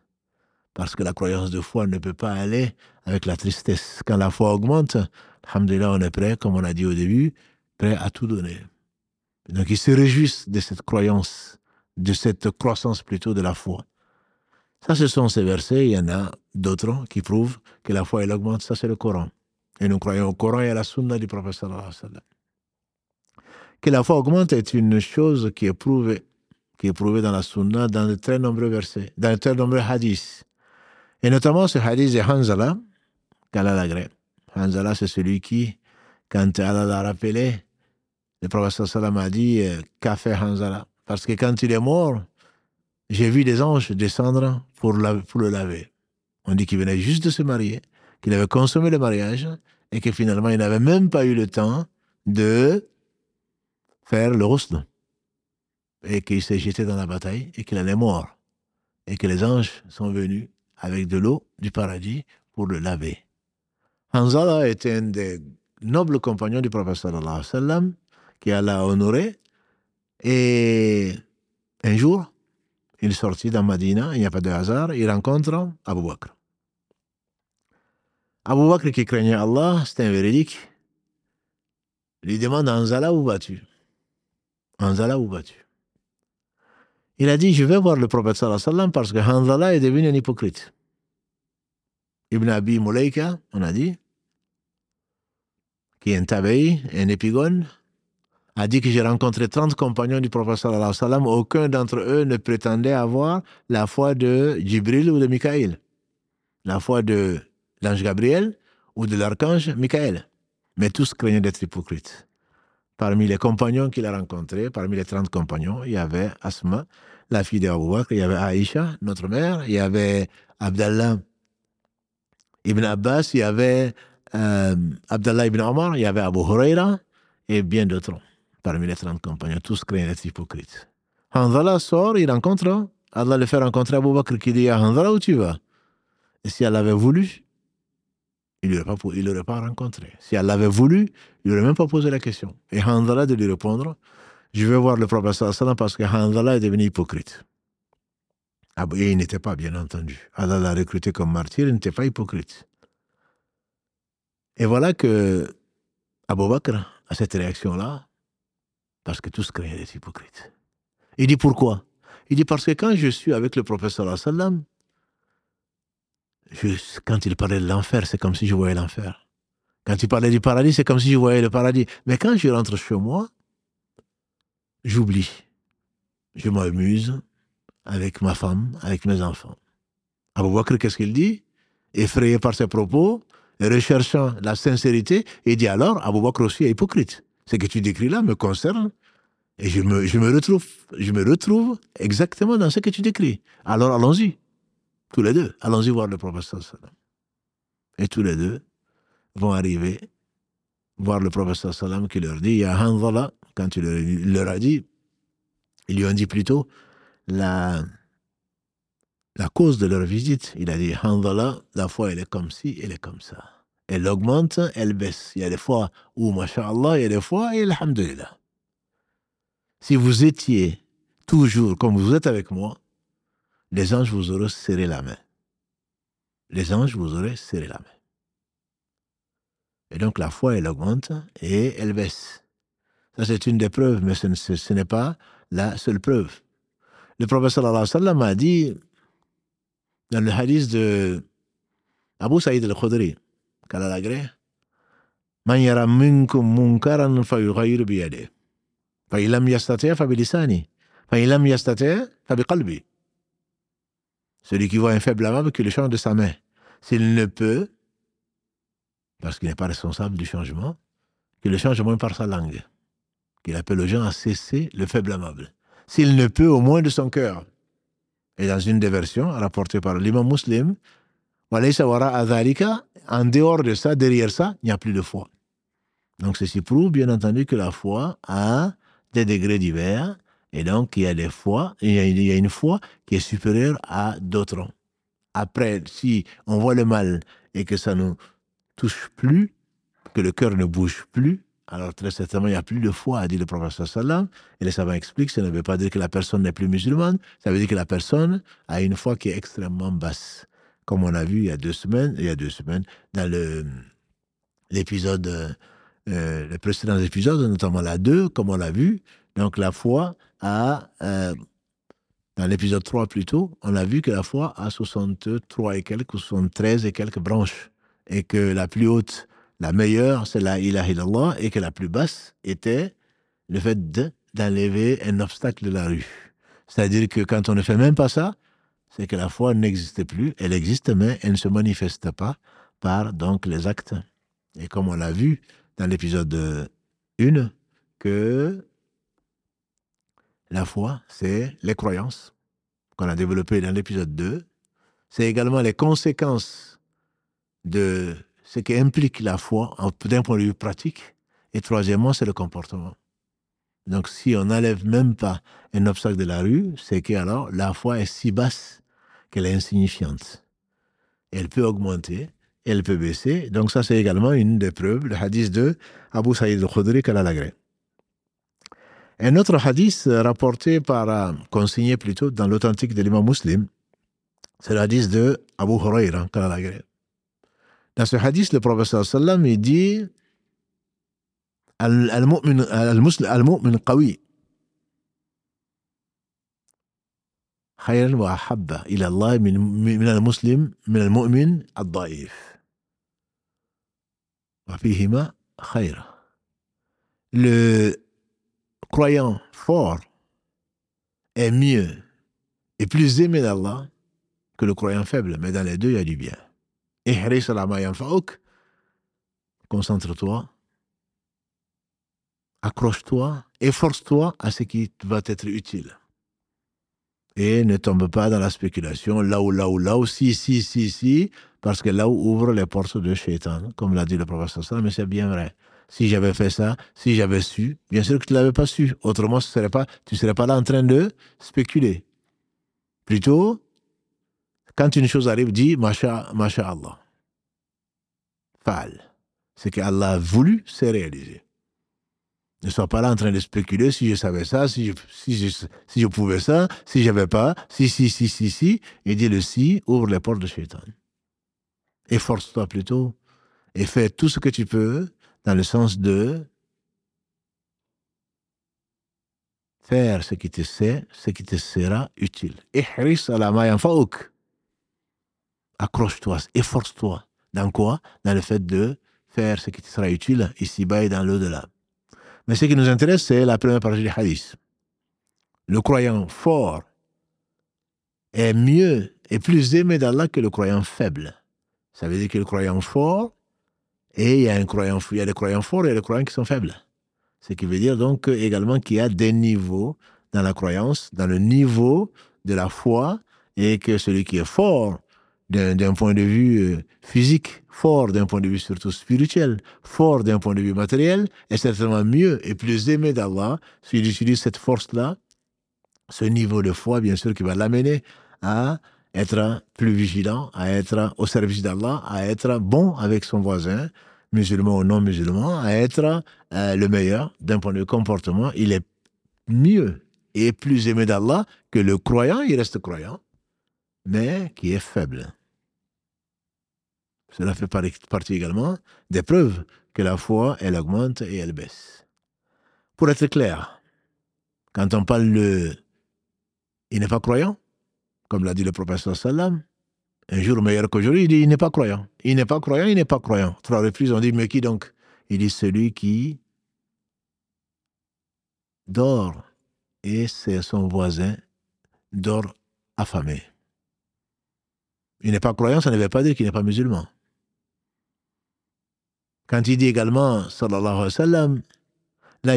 Parce que la croyance de foi ne peut pas aller avec la tristesse. Quand la foi augmente, alhamdulillah, on est prêt, comme on a dit au début, prêt à tout donner. Donc ils se réjouissent de cette croyance, de cette croissance plutôt de la foi. Ça, ce sont ces versets. Il y en a d'autres qui prouvent que la foi, augmente. Ça, c'est le Coran. Et nous croyons au Coran et à la Sunna du prophète Que la foi augmente est une chose qui est prouvée, qui est prouvée dans la Sunna, dans de très nombreux versets, dans de très nombreux hadiths. Et notamment ce hadith de Hanzala, qu'Allah l'agrée. Hanzala, c'est celui qui, quand Allah l'a rappelé, le prophète sallam a dit, euh, qu'a fait Hanzala? Parce que quand il est mort, j'ai vu des anges descendre pour, le laver. On dit qu'il venait juste de se marier, qu'il avait consommé le mariage et que finalement il n'avait même pas eu le temps de faire le roussel. Et qu'il s'est jeté dans la bataille et qu'il est mort. Et que les anges sont venus avec de l'eau du paradis pour le laver. Hanzala était un des nobles compagnons du prophète sallam qui Allah a honoré. Et un jour, il sortit dans Madina, il n'y a pas de hasard, il rencontre Abu Bakr. Abu Bakr qui craignait Allah, c'était un véridique, lui demande Anzala où vas-tu? Anzala où vas-tu? Il a dit Je vais voir le prophète sallam parce que Anzala est devenu un hypocrite. Ibn Abi Mulaika, on a dit, qui est un tabeï, un épigone, a dit que j'ai rencontré 30 compagnons du wa sallam, aucun d'entre eux ne prétendait avoir la foi de Jibril ou de Michael, la foi de l'ange Gabriel ou de l'archange Michael. Mais tous craignaient d'être hypocrites. Parmi les compagnons qu'il a rencontrés, parmi les 30 compagnons, il y avait Asma, la fille d'Abu Bakr, il y avait Aïcha, notre mère, il y avait Abdallah ibn Abbas, il y avait euh, Abdallah ibn Omar, il y avait Abu Huraira et bien d'autres. Parmi les 30 compagnons, tous craignent d'être hypocrites. Hanzala sort, il rencontre, Allah le fait rencontrer Abu Bakr qui dit à Hanzala où tu vas? Et si Allah avait voulu, il ne l'aurait pas, rencontré. Si Allah avait voulu, il n'aurait même pas posé la question. Et Hanzala de lui répondre, je vais voir le prophète parce que Hanzala est devenu hypocrite. Ah, et il n'était pas, bien entendu. Allah l'a recruté comme martyr, il n'était pas hypocrite. Et voilà que Abu Bakr a cette réaction-là, parce que tous craignaient d'être hypocrites. Il dit pourquoi? Il dit parce que quand je suis avec le professeur sallam, quand il parlait de l'enfer, c'est comme si je voyais l'enfer. Quand il parlait du paradis, c'est comme si je voyais le paradis. Mais quand je rentre chez moi, j'oublie. Je m'amuse avec ma femme, avec mes enfants. Abu Bakr, qu'est-ce qu'il dit? Effrayé par ses propos, recherchant la sincérité, il dit alors, Abu Bakr aussi est hypocrite. Ce que tu décris là me concerne et je me, retrouve, exactement dans ce que tu décris. Alors allons-y, tous les deux, allons-y voir le professeur sallam. Et tous les deux vont arriver voir le professeur sallam qui leur dit, il y a Hanzala, quand il leur a dit, ils lui ont dit plutôt la, la cause de leur visite. Il a dit, Hanzala, la foi elle est comme ci, elle est comme ça. Elle augmente, elle baisse. Il y a des fois où, masha'Allah, il y a des fois, et alhamdulillah. Si vous étiez toujours comme vous êtes avec moi, les anges vous auraient serré la main. Les anges vous auraient serré la main. Et donc la foi, elle augmente et elle baisse. Ça, c'est une des preuves, mais ce, n'est pas la seule preuve. Le professeur sallallahu a dit, dans le hadith de Abu Saïd al-Khudri, qu'Allah l'agré, Man yara minkum munkaran fayughayir biyadeh. فإن يستطع فبلسانه فإن لم يستطع فبقلبه celui qui voit un faible amable qui le change de sa main s'il ne peut parce qu'il n'est pas responsable du changement qu'il le change au moins par sa langue qu'il appelle aux gens à cesser le faible amable s'il ne peut au moins de son cœur et dans une des versions rapportée par l'imam muslim en dehors de ça, derrière ça, il n'y a plus de foi. Donc ceci prouve bien entendu que la foi a des degrés divers, et donc il y a des fois, il y a, une foi qui est supérieure à d'autres. Après, si on voit le mal et que ça ne touche plus, que le cœur ne bouge plus, alors très certainement, il n'y a plus de foi, a dit le professeur sallam. Et les savants expliquent, ça ne veut pas dire que la personne n'est plus musulmane, ça veut dire que la personne a une foi qui est extrêmement basse. Comme on a vu il y a deux semaines, il y a deux semaines, dans le, l'épisode euh, les précédents épisodes, notamment la 2, comme on l'a vu. Donc la foi a, euh, dans l'épisode 3 plutôt, on a vu que la foi a 63 et quelques, 73 et quelques branches. Et que la plus haute, la meilleure, c'est la ilaha illallah, et que la plus basse était le fait d'enlever un obstacle de la rue. C'est-à-dire que quand on ne fait même pas ça, c'est que la foi n'existe plus. Elle existe, mais elle ne se manifeste pas par donc les actes. Et comme on l'a vu, dans l'épisode 1 que la foi, c'est les croyances qu'on a développées dans l'épisode 2. C'est également les conséquences de ce qui implique la foi d'un point de vue pratique. Et troisièmement, c'est le comportement. Donc, si on n'enlève même pas un obstacle de la rue, c'est que alors la foi est si basse qu'elle est insignifiante. Elle peut augmenter, elle peut baisser. Donc ça, c'est également une des preuves, le hadith de Abu Saïd al-Khudri qu'elle Un autre hadith rapporté par, euh, consigné plutôt dans l'authentique de l'imam muslim, c'est le hadith de Abu Huraira qu'elle Dans ce hadith, le professeur sallam, il dit Al-mu'min qawi خيرا وأحب إلى الله من من المسلم من المؤمن الضعيف le croyant fort est mieux et plus aimé d'Allah que le croyant faible, mais dans les deux, il y a du bien. Concentre-toi, accroche-toi, efforce-toi à ce qui va être utile. Et ne tombe pas dans la spéculation, là ou là ou là, ou si, si, si, si, parce que là où ouvre les portes de Shaitan, comme l'a dit le professeur mais c'est bien vrai. si j'avais fait ça, si j'avais su. Bien sûr que tu ne l'avais pas su. Autrement, ce serait pas, tu ne serais pas là en train de spéculer. Plutôt, quand une chose arrive, dis Masha, Allah. Fal. Ce que Allah a voulu, c'est réalisé. Ne sois pas là en train de spéculer si je savais ça, si je, si si je pouvais ça, si j'avais pas, si, si, si, si, si. Et dis le si, ouvre les portes de Shaitan. Efforce-toi plutôt et fais tout ce que tu peux dans le sens de faire ce qui te sait, ce qui te sera utile. Accroche-toi, efforce-toi. Dans quoi? Dans le fait de faire ce qui te sera utile ici-bas et dans l'au-delà. Mais ce qui nous intéresse, c'est la première partie du hadith. Le croyant fort est mieux et plus aimé d'Allah que le croyant faible. Ça veut dire que le croyant fort, et il y a, un croyant, il y a des croyants forts et des croyants qui sont faibles. Ce qui veut dire donc également qu'il y a des niveaux dans la croyance, dans le niveau de la foi, et que celui qui est fort d'un point de vue euh, physique, fort d'un point de vue surtout spirituel, fort d'un point de vue matériel, est certainement mieux et plus aimé d'Allah s'il utilise cette force-là, ce niveau de foi, bien sûr, qui va l'amener à être plus vigilant, à être au service d'Allah, à être bon avec son voisin, musulman ou non musulman, à être euh, le meilleur d'un point de vue comportement. Il est mieux et plus aimé d'Allah que le croyant, il reste croyant, mais qui est faible. Cela fait partie également des preuves que la foi, elle augmente et elle baisse. Pour être clair, quand on parle de il n'est pas croyant, comme l'a dit le professeur Salam, un jour meilleur qu'aujourd'hui, il dit il n'est pas croyant. Il n'est pas croyant, il n'est pas croyant. Trois reprises, on dit mais qui donc? Il dit celui qui dort et c'est son voisin dort affamé. Il n'est pas croyant, ça ne veut pas dire qu'il n'est pas musulman. Quand il dit également, sallallahu alayhi wa sallam, La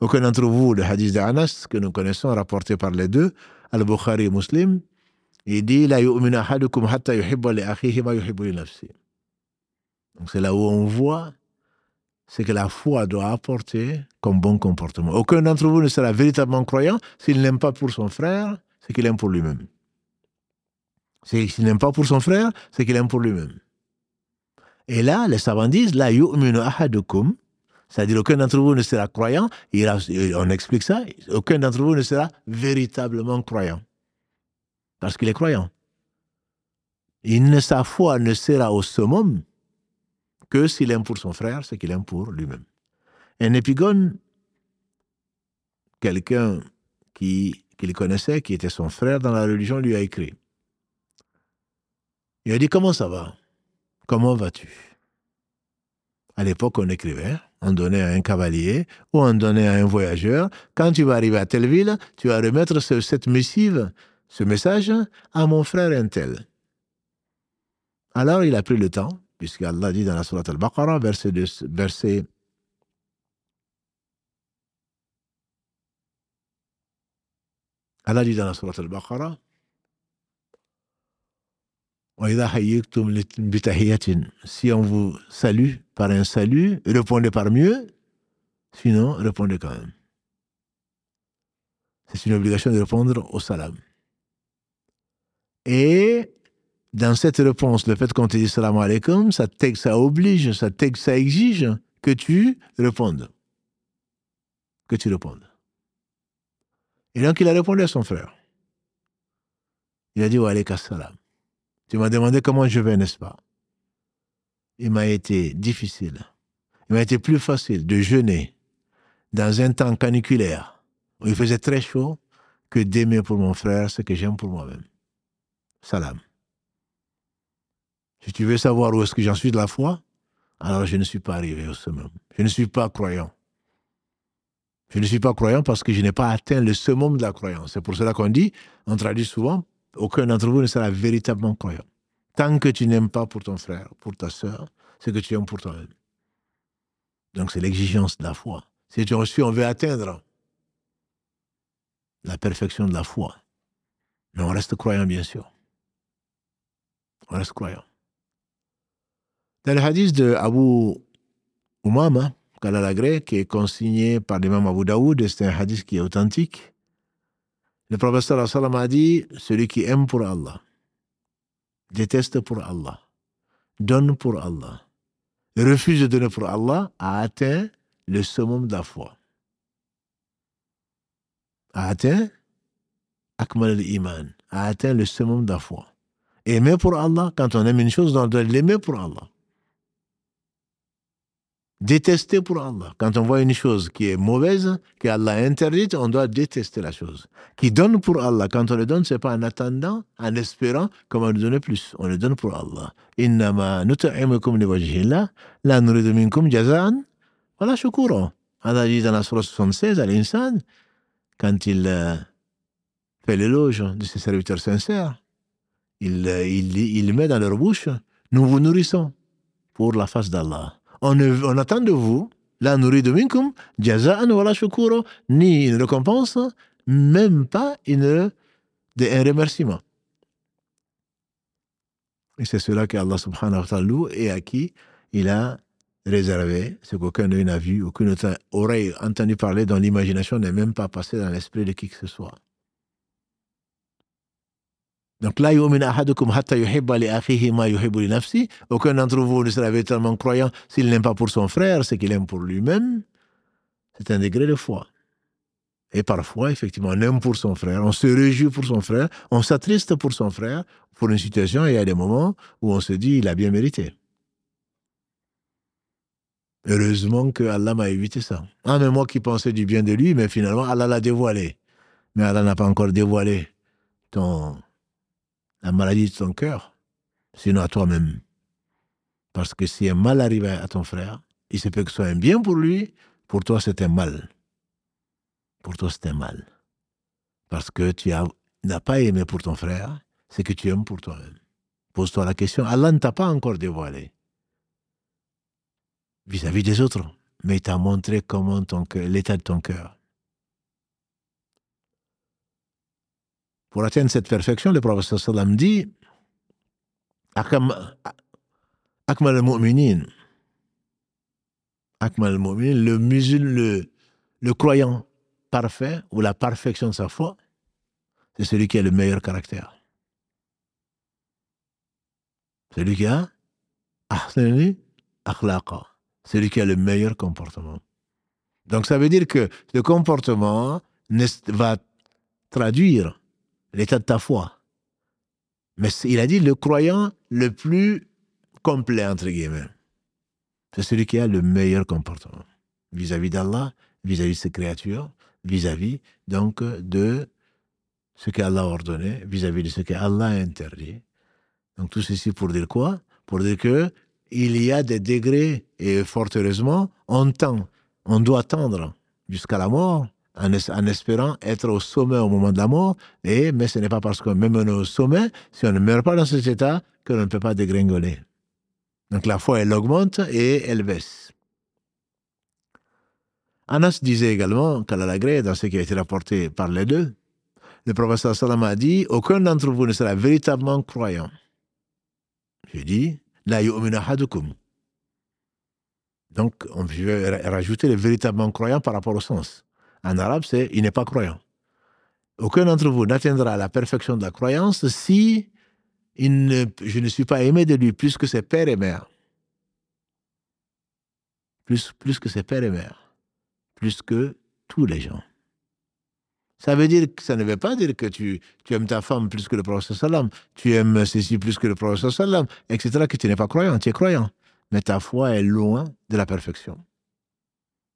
Aucun d'entre vous, le hadith d'Anas, que nous connaissons, rapporté par les deux, Al-Bukhari et Muslim, il dit La Donc c'est là où on voit ce que la foi doit apporter comme bon comportement. Aucun d'entre vous ne sera véritablement croyant s'il n'aime pas pour son frère ce qu'il aime pour lui-même. S'il n'aime pas pour son frère, ce qu'il aime pour lui-même. Et là, les savants disent, la yu'minu ahadukum, c'est-à-dire aucun d'entre vous ne sera croyant, on explique ça, aucun d'entre vous ne sera véritablement croyant. Parce qu'il est croyant. Il sa foi ne sera au summum que s'il aime pour son frère ce qu'il aime pour lui-même. Un épigone, quelqu'un qui, qu'il connaissait, qui était son frère dans la religion, lui a écrit. Il a dit Comment ça va? Comment vas-tu? À l'époque, on écrivait, on donnait à un cavalier ou on donnait à un voyageur. Quand tu vas arriver à telle ville, tu vas remettre cette missive, ce message à mon frère Intel. Alors il a pris le temps, puisque Allah dit dans la Surah Al-Baqarah, verset, verset Allah dit dans la Surah Al-Baqarah, si on vous salue par un salut, répondez par mieux, sinon répondez quand même. C'est une obligation de répondre au salam. Et dans cette réponse, le fait qu'on te dise salam alaikum, ça, ça oblige, ça, ça exige que tu répondes. Que tu répondes. Et donc il a répondu à son frère. Il a dit wa salam. Tu m'as demandé comment je vais, n'est-ce pas? Il m'a été difficile. Il m'a été plus facile de jeûner dans un temps caniculaire où il faisait très chaud que d'aimer pour mon frère ce que j'aime pour moi-même. Salam. Si tu veux savoir où est-ce que j'en suis de la foi, alors je ne suis pas arrivé au summum. Je ne suis pas croyant. Je ne suis pas croyant parce que je n'ai pas atteint le summum de la croyance. C'est pour cela qu'on dit, on traduit souvent, aucun d'entre vous ne sera véritablement croyant. Tant que tu n'aimes pas pour ton frère, pour ta soeur, ce que tu aimes pour toi-même. Donc c'est l'exigence de la foi. Si tu on veut atteindre la perfection de la foi. Mais on reste croyant, bien sûr. On reste croyant. Dans le hadith de Abu Umama, Kalalagré, qui est consigné par l'imam Abu Daoud, c'est un hadith qui est authentique, le professeur a dit Celui qui aime pour Allah, déteste pour Allah, donne pour Allah, refuse de donner pour Allah, a atteint le summum de la foi. A atteint Akmal al-Iman, a atteint le summum de la foi. Aimer pour Allah, quand on aime une chose, on doit l'aimer pour Allah. Détester pour Allah. Quand on voit une chose qui est mauvaise, qu'Allah a interdite, on doit détester la chose. Qui donne pour Allah. Quand on le donne, c'est pas en attendant, en espérant qu'on va nous donner plus. On le donne pour Allah. Nuridu minkum jaza'an, voilà shukuro. Allah dit dans la sourate 76 à l'insan, quand il euh, fait l'éloge de ses serviteurs sincères, il, euh, il, il met dans leur bouche, nous vous nourrissons pour la face d'Allah on, attend de vous, la de minkum, ni une récompense, même pas une, un remerciement. Et c'est cela qu'Allah subhanahu wa ta'ala et à qui il a réservé ce qu'aucun d'eux n'a vu, aucune oreille entendu parler, dont l'imagination n'est même pas passée dans l'esprit de qui que ce soit. Donc là, aucun d'entre vous ne sera véritablement croyant s'il n'aime pas pour son frère ce qu'il aime pour lui-même. C'est un degré de foi. Et parfois, effectivement, on aime pour son frère, on se réjouit pour son frère, on s'attriste pour son frère, pour une situation, et il y a des moments où on se dit, il a bien mérité. Heureusement que Allah m'a évité ça. Ah, mais moi qui pensais du bien de lui, mais finalement, Allah l'a dévoilé. Mais Allah n'a pas encore dévoilé ton, la maladie de ton cœur, sinon à toi-même. Parce que si un mal arrive à ton frère, il se peut que ce soit un bien pour lui, pour toi c'est un mal. Pour toi c'est un mal. Parce que tu n'as pas aimé pour ton frère, c'est que tu aimes pour toi-même. Pose-toi la question, Allah ne t'a pas encore dévoilé vis-à-vis des autres, mais il t'a montré comment l'état de ton cœur. Pour atteindre cette perfection, le professeur sallam dit Akmal al-mu'minin, Akmal al-mu'minin, le musulman, le, croyant parfait ou la perfection de sa foi, c'est celui qui a le meilleur caractère. Celui qui a celui qui a le meilleur comportement. Donc ça veut dire que le comportement va traduire l'état de ta foi. Mais il a dit le croyant le plus complet, entre guillemets. C'est celui qui a le meilleur comportement vis-à-vis d'Allah, vis-à-vis de ses créatures, vis-à-vis donc de ce qu'Allah a ordonné, vis-à-vis de ce qu'Allah a interdit. Donc tout ceci pour dire quoi? Pour dire que il y a des degrés, et fort heureusement, on tend, on doit tendre jusqu'à la mort en, espérant être au sommet au moment de la mort. Et, mais ce n'est pas parce que même on est au sommet, si on ne meurt pas dans cet état, que l'on ne peut pas dégringoler. Donc la foi, elle augmente et elle baisse. Anas disait également qu'à la dans ce qui a été rapporté par les deux, le professeur Salam a dit Aucun d'entre vous ne sera véritablement croyant. Je dis La yu'minu Donc, on peut rajouter le véritablement croyant par rapport au sens. En arabe, c'est il n'est pas croyant. Aucun d'entre vous n'atteindra la perfection de la croyance si je ne suis pas aimé de lui plus que ses pères et mères. Plus, plus que ses pères et mères. Plus que tous les gens. Ça veut dire que ça ne veut pas dire que tu, aimes ta femme plus que le prophète sallam, tu aimes ceci plus que le prophète sallam, etc., que tu n'es pas croyant, tu es croyant. Mais ta foi est loin de la perfection.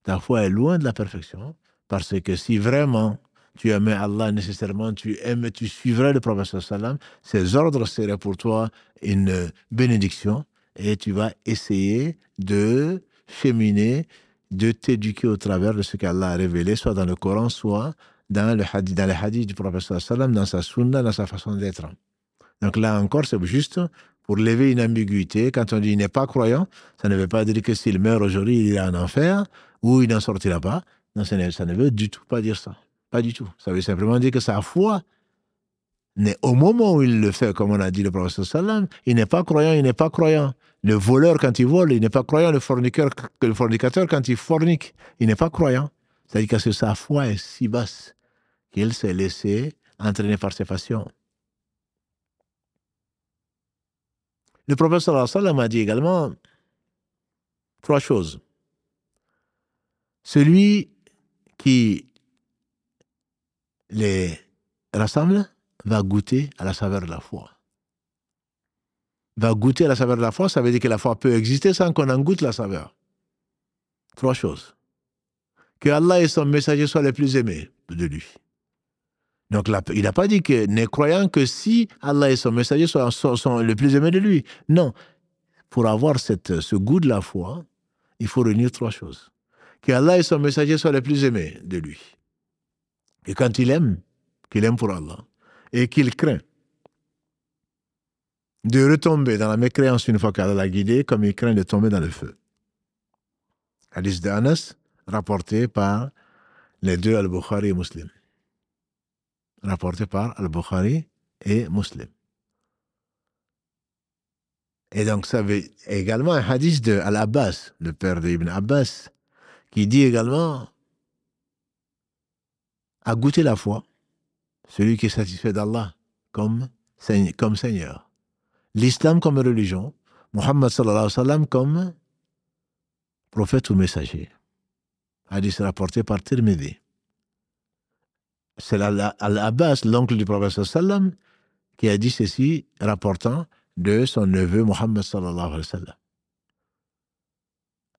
Ta foi est loin de la perfection. Parce que si vraiment tu aimais Allah nécessairement, tu aimes, tu suivrais le prophète sallam, ses ordres seraient pour toi une bénédiction et tu vas essayer de cheminer, de t'éduquer au travers de ce qu'Allah a révélé, soit dans le Coran, soit dans le hadith, dans les hadiths du prophète sallam, dans sa sunna, dans sa façon d'être. Donc là encore, c'est juste pour lever une ambiguïté. Quand on dit il n'est pas croyant, ça ne veut pas dire que s'il meurt aujourd'hui, il ira en enfer ou il n'en sortira pas. Non, ça ne, veut du tout pas dire ça. Pas du tout. Ça veut simplement dire que sa foi au moment où il le fait, comme on a dit le prophète sallam, il n'est pas croyant, il n'est pas croyant. Le voleur, quand il vole, il n'est pas croyant. Le, le fornicateur, quand il fornique, il n'est pas croyant. C'est-à-dire que sa foi est si basse qu'il s'est laissé entraîner par ses passions. Le prophète sallam a dit également trois choses. Celui qui les rassemble va goûter à la saveur de la foi. Va goûter à la saveur de la foi, ça veut dire que la foi peut exister sans qu'on en goûte la saveur. Trois choses. Que Allah et son messager soient les plus aimés de lui. Donc il n'a pas dit que n'est croyant que si Allah et son messager sont, sont, les plus aimés de lui. Non. Pour avoir cette, ce goût de la foi, il faut réunir trois choses. Que Allah et son messager soient les plus aimés de lui. Et quand il aime, qu'il aime pour Allah et qu'il craint de retomber dans la mécréance une fois qu'Allah l'a guidé, comme il craint de tomber dans le feu. Hadith d'Anas, rapporté par les deux Al-Bukhari et Muslim. Rapporté par Al-Bukhari et Muslim. Et donc, ça veut également un hadith de Al-Abbas, le père d'Ibn Abbas, qui dit également à goûter la foi, celui qui est satisfait d'Allah comme, comme Seigneur. L'islam comme religion, Muhammad sallallahu alayhi wa sallam comme prophète ou messager. Hadith rapporté par Tirmidhi. C'est Al-Abbas, l'oncle du prophète sallam, qui a dit ceci, rapportant de son neveu Muhammad sallallahu alayhi wa sallam.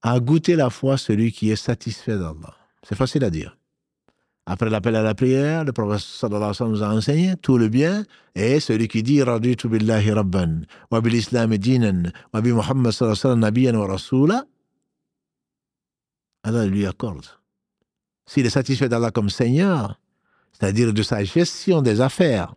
A goûter la foi celui qui est satisfait d'Allah. C'est facile à dire. Après l'appel à la prière, le prophète sallallahu alayhi wa nous a enseigné tout le bien. Et celui qui dit Raditu billahi rabban, wa bil islam dinan, wa bi Muhammad sallallahu alayhi wa wa Allah lui accorde. S'il est satisfait d'Allah comme Seigneur, c'est-à-dire de sa gestion des affaires,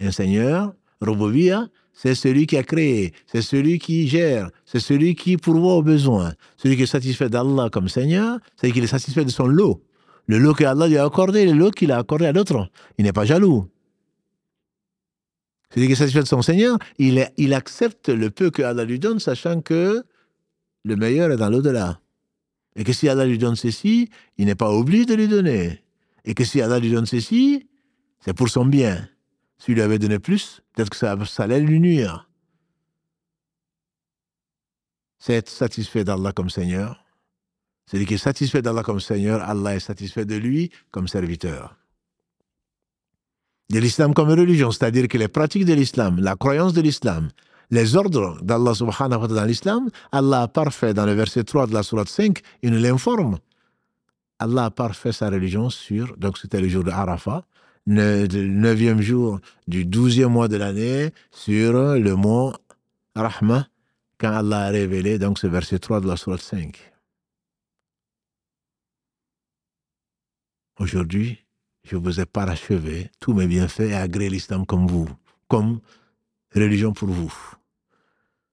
un Seigneur, Robovia, c'est celui qui a créé, c'est celui qui gère, c'est celui qui pourvoit aux besoins. Celui qui est satisfait d'Allah comme Seigneur, c'est qu'il est satisfait de son lot. Le lot qu'Allah lui a accordé, le lot qu'il a accordé à d'autres. Il n'est pas jaloux. Celui qui est satisfait de son Seigneur, il, il accepte le peu que Allah lui donne, sachant que le meilleur est dans l'au-delà. Et que si Allah lui donne ceci, il n'est pas obligé de lui donner. Et que si Allah lui donne ceci, c'est pour son bien. S'il lui avait donné plus, peut-être que ça, allait lui nuire. C'est être satisfait d'Allah comme Seigneur, celui qui est satisfait d'Allah comme Seigneur, Allah est satisfait de lui comme serviteur. De l'islam comme religion, c'est-à-dire que les pratiques de l'islam, la croyance de l'islam, les ordres d'Allah subhanahu wa ta'ala dans l'islam, Allah a parfait dans le verset 3 de la sourate 5, il nous l'informe. Allah a parfait sa religion sur, donc c'était le jour de Arafat, le neuvième jour du douzième mois de l'année, sur le mot Rahma, quand Allah a révélé donc ce verset 3 de la sourate 5. Aujourd'hui, je vous ai parachevé tous mes bienfaits et agréé l'islam comme vous, comme religion pour vous.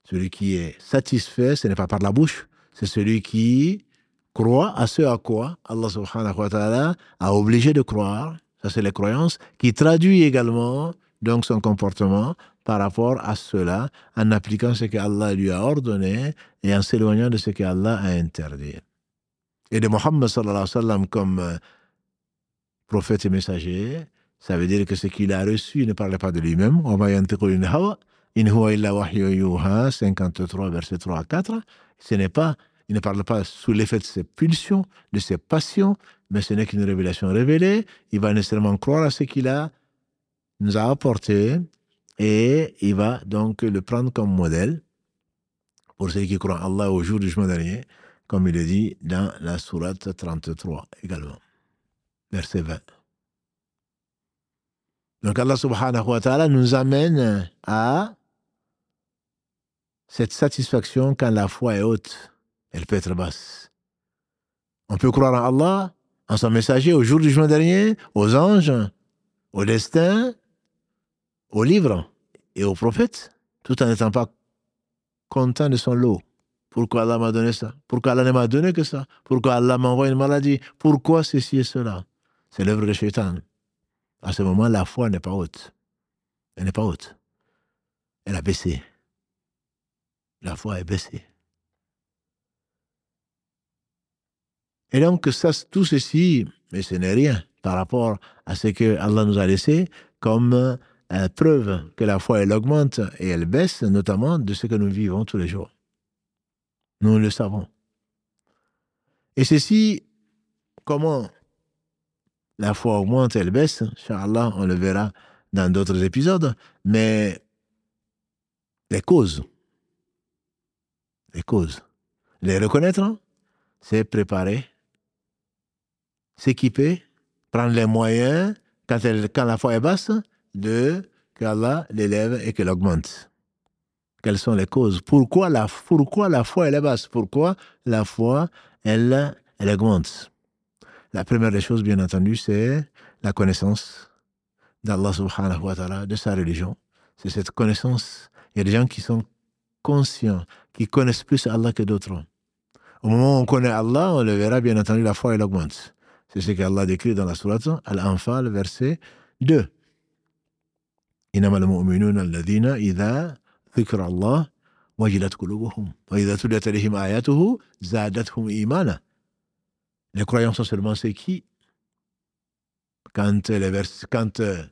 Celui qui est satisfait, ce n'est pas par la bouche, c'est celui qui croit à ce à quoi Allah subhanahu wa ta'ala a obligé de croire, ça c'est les croyances, qui traduit également donc son comportement par rapport à cela en appliquant ce que Allah lui a ordonné et en s'éloignant de ce que Allah a interdit. Et de Mohammed sallallahu alayhi wa sallam comme euh, prophète et messager, ça veut dire que ce qu'il a reçu, ne parlait pas de lui-même. In huwa illa 53, verset 3 à 4. Ce n'est pas, il ne parle pas sous l'effet de ses pulsions, de ses passions, mais ce n'est qu'une révélation révélée. Il va nécessairement croire à ce qu'il a, nous a apporté, et il va donc le prendre comme modèle pour ceux qui croient en Allah au jour du jugement dernier, comme il est dit dans la sourate 33 également verset 20. Donc Allah subhanahu wa ta'ala nous amène à cette satisfaction quand la foi est haute. Elle peut être basse. On peut croire en Allah, en son messager, au jour du jour dernier, aux anges, au destin, aux livres et aux prophètes, tout en n'étant pas content de son lot. Pourquoi Allah m'a donné ça? Pourquoi Allah ne m'a donné que ça? Pourquoi Allah m'a envoyé une maladie? Pourquoi ceci et cela? C'est l'œuvre de Shaitan. À ce moment, la foi n'est pas haute. Elle n'est pas haute. Elle a baissé. La foi est baissée. Et donc, ça, tout ceci, mais ce n'est rien par rapport à ce que Allah nous a laissé comme euh, preuve que la foi, elle augmente et elle baisse, notamment de ce que nous vivons tous les jours. Nous le savons. Et ceci, comment la foi augmente, elle baisse, Inch'Allah, on le verra dans d'autres épisodes, mais les causes, les causes, les reconnaître, c'est préparer, s'équiper, prendre les moyens, quand, la foi est basse, de qu'Allah l'élève et qu'elle augmente. Quelles sont les causes? Pourquoi la, pourquoi la foi est basse? Pourquoi la foi elle, elle augmente? La première des choses, bien entendu, c'est la connaissance d'Allah subhanahu wa ta'ala, de sa religion. C'est cette connaissance. Il y a des gens qui sont conscients, qui connaissent plus Allah que d'autres. Au moment où on connaît Allah, on le verra, bien entendu, la foi elle augmente. C'est ce qu'Allah décrit dans la sourate Al-Anfal, verset 2. إنما المؤمنون الذين إذا ذكر الله وجلت قلوبهم وإذا تليت عليهم آياته زادتهم إيمانا Les croyants sont seulement ceux qui, quand, les vers, quand euh,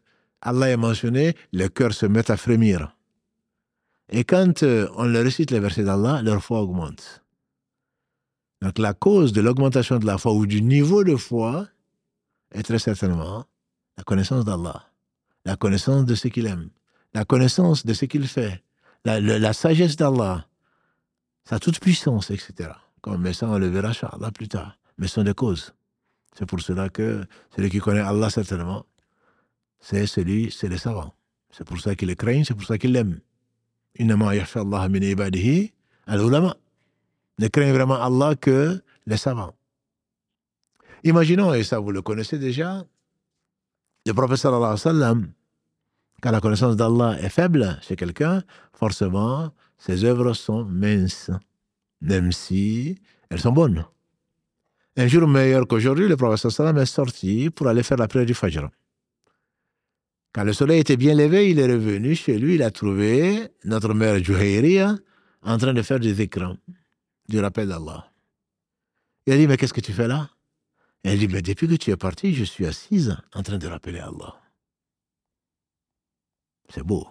Allah est mentionné, le cœur se met à frémir. Et quand euh, on leur récite les versets d'Allah, leur foi augmente. Donc la cause de l'augmentation de la foi ou du niveau de foi est très certainement la connaissance d'Allah la connaissance de ce qu'il aime, la connaissance de ce qu'il fait, la, sagesse d'Allah, sa toute puissance, etc. Mais ça, on le verra, plus tard. Mais ce sont des causes. C'est pour cela que celui qui connaît Allah, certainement, c'est celui, c'est les savants. C'est pour ça qu'il le craignent, c'est pour ça qu'il l'aime. Allah min ibadihi al-ulama. Ne craignent vraiment Allah que les savants. Imaginons, et ça vous le connaissez déjà, le alayhi wa sallam, quand la connaissance d'Allah est faible chez quelqu'un, forcément, ses œuvres sont minces, même si elles sont bonnes. Un jour meilleur qu'aujourd'hui, le prophète sallam est sorti pour aller faire la prière du Fajr. Quand le soleil était bien levé, il est revenu chez lui, il a trouvé notre mère Juhayriya en train de faire du dhikr, du rappel d'Allah. Il a dit, mais qu'est-ce que tu fais là? Elle dit, mais depuis que tu es parti, je suis assise en train de rappeler Allah. C'est beau.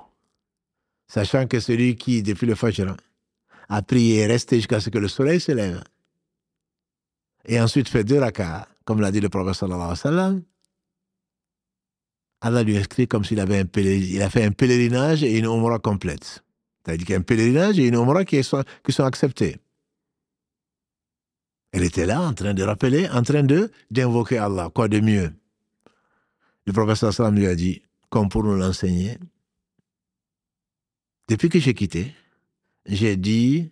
Sachant que celui qui, depuis le Fajr, a prié et resté jusqu'à ce que le soleil se lève, et ensuite fait deux rakats, comme l'a dit le prophète sallallahu Allah lui inscrit comme s'il avait un il a fait un pèlerinage et une umrah complète. C'est-à-dire qu'il y a un pèlerinage et une umrah qui sont, qui sont acceptés. Elle était là en train de rappeler, en train de d'invoquer Allah. Quoi de mieux? Le professeur Salam lui a dit, comme pour nous l'enseigner, depuis que j'ai quitté, j'ai dit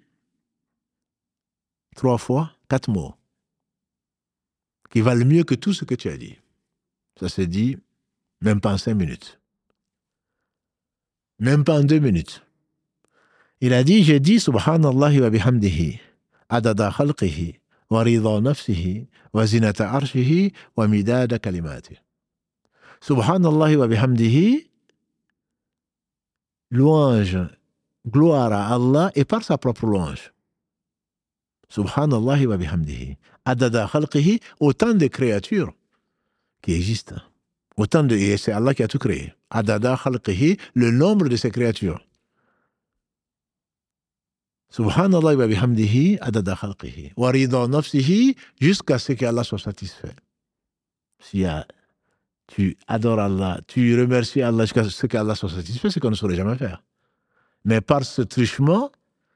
trois fois quatre mots qui valent mieux que tout ce que tu as dit. Ça s'est dit même pas en cinq minutes. Même pas en deux minutes. Il a dit, j'ai dit Subhanallah wa bihamdihi, adada khalqihi, ورضا نفسه وزنة عرشه ومداد كلماته سبحان الله وبحمده louange, gloire à Allah et par sa propre louange. Subhanallah wa bihamdihi. Adada khalqihi, autant de créatures qui existent. Autant de, et c'est Allah qui a tout créé. Adada khalqihi, le nombre de ces créatures. Subhanallah wa bihamdihi adada khalqihi. Wa nafsihi jusqu'à ce qu'Allah soit satisfait. Si tu adores Allah, tu remercies Allah jusqu'à ce qu'Allah soit satisfait, c'est qu'on ne saurait jamais faire. Mais par ce truchement,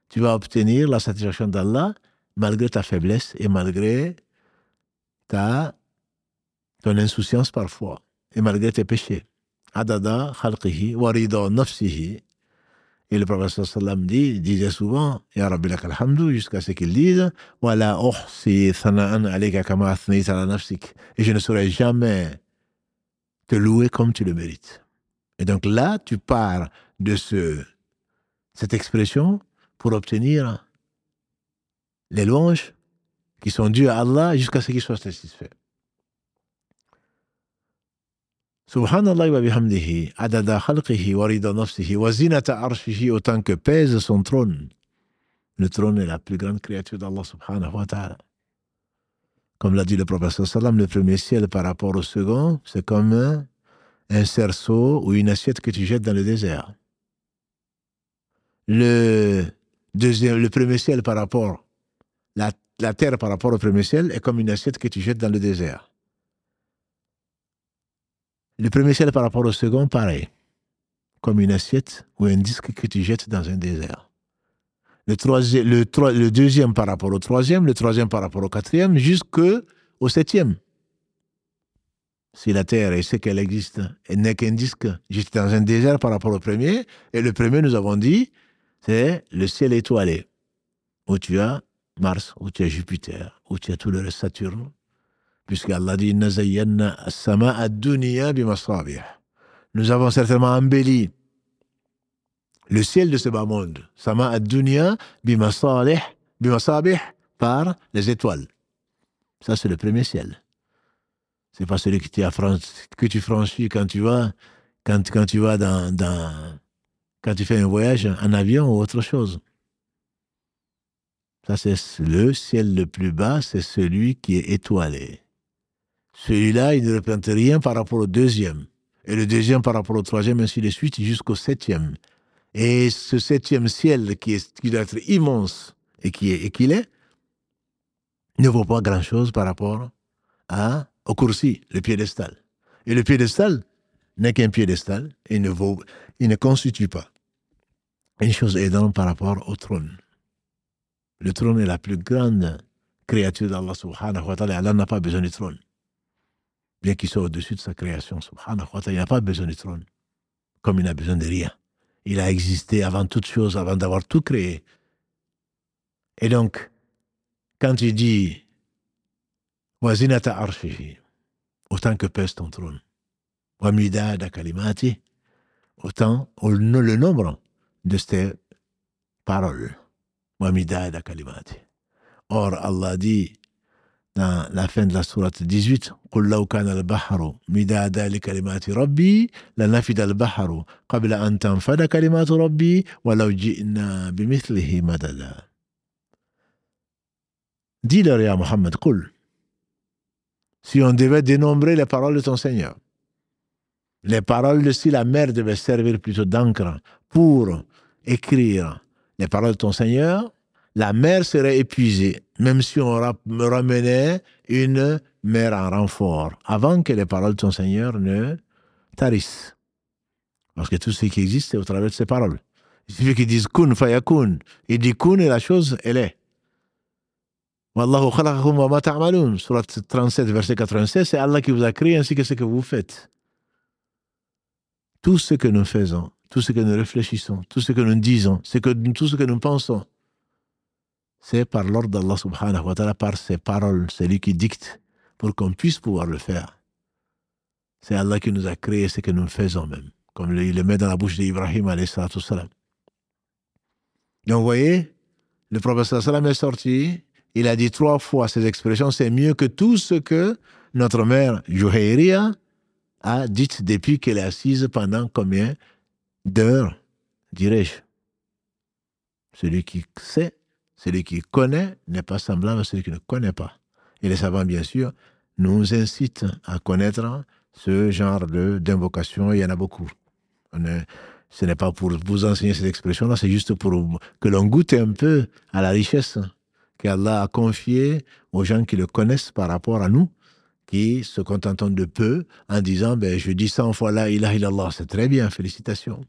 tu vas obtenir la satisfaction d'Allah malgré ta faiblesse et malgré ta, ton insouciance parfois et malgré tes péchés. Adada khalqihi wa nafsihi et le prophète sallam dit, disait souvent, Ya Rabbi alhamdu, jusqu'à ce qu'il dise, Wala uhsi thana'an alayka kama ala nafsik. Et je ne saurais jamais te louer comme tu le mérites. Et donc là, tu pars de ce, cette expression pour obtenir les louanges qui sont dues à Allah jusqu'à ce qu'il soit satisfait. Subhanallah wa bihamdihi, adada khalqihi wa rida nafsihi wa arshihi, autant que pèse son trône. Le trône est la plus grande créature d'Allah subhanahu wa ta'ala. Comme l'a dit le professeur Salam, le premier ciel par rapport au second, c'est comme un cerceau ou une assiette que tu jettes dans le désert. Le, deuxième, le premier ciel par rapport, la, la terre par rapport au premier ciel est comme une assiette que tu jettes dans le désert. Le premier ciel par rapport au second, pareil, comme une assiette ou un disque que tu jettes dans un désert. Le, troisième, le, deuxième par rapport au troisième, le troisième par rapport au quatrième, jusqu'au septième. Si la Terre est ce qu'elle existe, elle n'est qu'un disque juste dans un désert par rapport au premier, et le premier, nous avons dit, c'est le ciel étoilé, où tu as Mars, où tu as Jupiter, où tu as tout le reste Saturne, puisque Allah dit Nous avons certainement embelli le ciel de ce bas monde, Sama ad-dunya par les étoiles. Ça, c'est le premier ciel. C'est pas celui que tu, franchis quand tu vas, quand, tu vas quand tu fais un voyage en avion ou autre chose. Ça, c'est le ciel le plus bas, c'est celui qui est étoilé. Celui-là, il ne représente rien par rapport au deuxième. Et le deuxième par rapport au troisième, ainsi de suite, jusqu'au septième. Et ce septième ciel, qui, est, qui doit être immense et qui est, et qu'il est, ne vaut pas grand-chose par rapport à au coursi, le piédestal. Et le piédestal n'est qu'un piédestal et ne, vaut, il ne constitue pas une chose aidante par rapport au trône. Le trône est la plus grande créature d'Allah subhanahu wa ta'ala. Allah n'a pas besoin du trône. Bien qu'il soit au-dessus de sa création, subhanahu wa ta'ala, il n'a pas besoin du trône. Comme il n'a besoin de rien. Il a existé avant toute chose, avant d'avoir tout créé. Et donc, quand il dit autant que pèse ton trône. kalimati, autant le nombre de ces paroles. kalimati. Or, Allah dit dans la fin de la sourate 18 قل لو كان البحر مدادا لكلمات ربي لنفد البحر قبل أن تنفد كلمات ربي ولو جئنا بمثله مددا Dis-leur, ya Muhammad, قل si on devait dénombrer les paroles de ton Seigneur. Les paroles de si la mer devait servir plutôt d'encre pour écrire les paroles de ton Seigneur, la mer serait épuisée, même si on ramenait une mer en renfort, avant que les paroles de ton Seigneur ne tarissent. Parce que tout ce qui existe, c'est au travers de ces paroles. Il suffit qu'ils disent kun fayakun. Il dit kun et la chose, elle est. Wallahu khalaqakum wa ma ta'malun. Surat 37, verset 96, c'est Allah qui vous a créé ainsi que ce que vous faites. Tout ce que nous faisons, tout ce que nous réfléchissons, tout ce que nous disons, que, tout ce que nous pensons, c'est par l'ordre d'Allah subhanahu wa ta'ala, par ses paroles, c'est lui qui dicte pour qu'on puisse pouvoir le faire. C'est Allah qui nous a créé ce que nous faisons même, comme il le met dans la bouche d'Ibrahim alayhi salam. Donc vous voyez, le prophète sallam est sorti, il a dit trois fois ces expressions, c'est mieux que tout ce que notre mère Juhayria a dit depuis qu'elle est assise pendant combien d'heures, dirais-je? Celui qui sait, celui qui connaît n'est pas semblable à celui qui ne connaît pas. Et les savants, bien sûr, nous incitent à connaître ce genre d'invocation. Il y en a beaucoup. ce n'est pas pour vous enseigner cette expression-là, c'est juste pour que l'on goûte un peu à la richesse qu'Allah a confié aux gens qui le connaissent par rapport à nous, qui se contentent de peu en disant ben, Je dis 100 fois la ilaha illallah, c'est très bien, félicitations.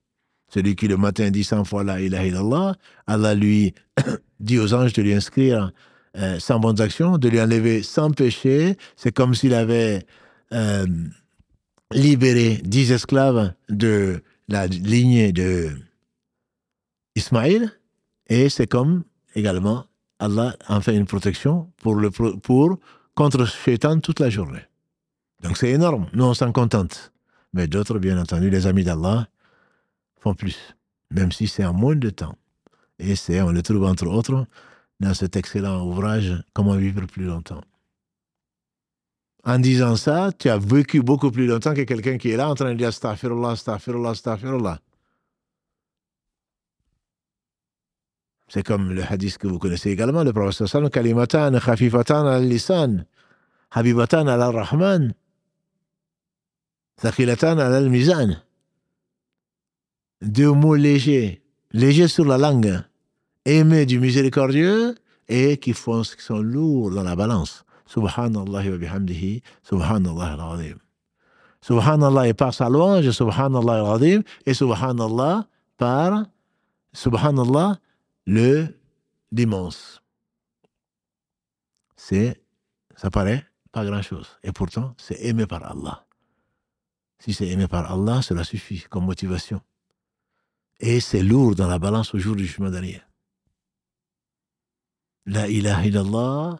Celui qui le matin dit 100 fois la ilaha illallah, Allah lui dit aux anges de lui inscrire euh, 100 bonnes actions, de lui enlever 100 péchés. C'est comme s'il avait euh, libéré 10 esclaves de la lignée de Ismaïl. Et c'est comme également Allah en fait une protection pour, le, pour contre Shaitan toute la journée. Donc c'est énorme. Nous, on s'en contente. Mais d'autres, bien entendu, les amis d'Allah, font plus. Même si c'est en moins de temps. Et c'est, on le trouve entre autres dans cet excellent ouvrage Comment vivre plus longtemps. En disant ça, tu as vécu beaucoup plus longtemps que quelqu'un qui est là en train de dire astaghfirullah, astaghfirullah, astaghfirullah. C'est comme le hadith que vous connaissez également, le professeur sallam, kalimatan khafifatan al-lisan, habibatan al-rahman, thaqilatan al-mizan. Deux mots légers, légers sur la langue, aimés du miséricordieux et qui, font, qui sont lourds dans la balance. Subhanallah wa bihamdihi, subhanallah al-azim. Subhanallah est par sa louange, subhanallah al-azim, et subhanallah par, subhanallah, le l'immense. C'est, ça paraît pas grand-chose. Et pourtant, c'est aimé par Allah. Si c'est aimé par Allah, cela suffit comme motivation. Et c'est lourd dans la balance au jour du jugement dernier. La ilaha illallah,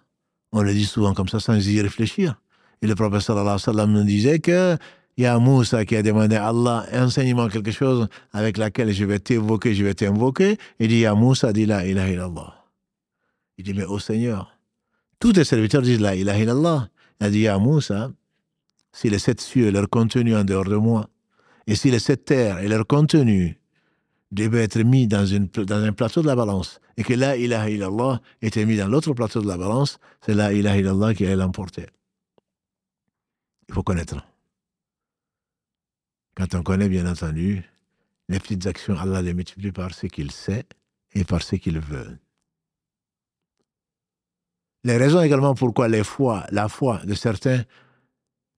on le dit souvent comme ça sans y réfléchir. Et le prophète sallallahu alayhi wa nous disait que il y a Moussa qui a demandé à Allah, enseigne-moi quelque chose avec laquelle je vais t'évoquer, je vais t'invoquer. Il dit, ya Moussa, dit la ilaha illallah. Il dit, mais au Seigneur, tous tes serviteurs disent la ilaha illallah. Il a dit, ya Moussa, si les sept cieux et leur contenu en dehors de moi, et si les sept terres et leur contenu devaient être mis dans, une, dans un plateau de la balance, et que la ilaha illallah était mis dans l'autre plateau de la balance, c'est la ilaha illallah qui allait l'emporter. Il faut connaître. Quand on connaît, bien entendu, les petites actions, Allah les multiplie par ce qu'il sait et par ce qu'il veut. Les raisons également pourquoi les la foi de certains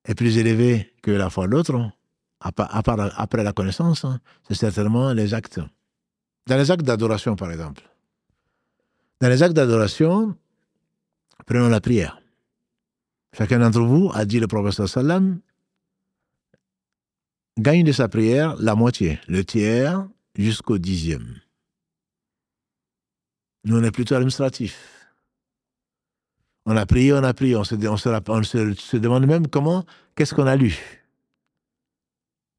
est plus élevée que la foi d'autres, après la connaissance, hein, c'est certainement les actes. Dans les actes d'adoration, par exemple. Dans les actes d'adoration, prenons la prière. Chacun d'entre vous a dit le professeur Sallam, gagne de sa prière la moitié, le tiers jusqu'au dixième. Nous, on est plutôt administratif. On a prié, on a prié, on se, demande même comment, qu'est-ce qu'on a lu?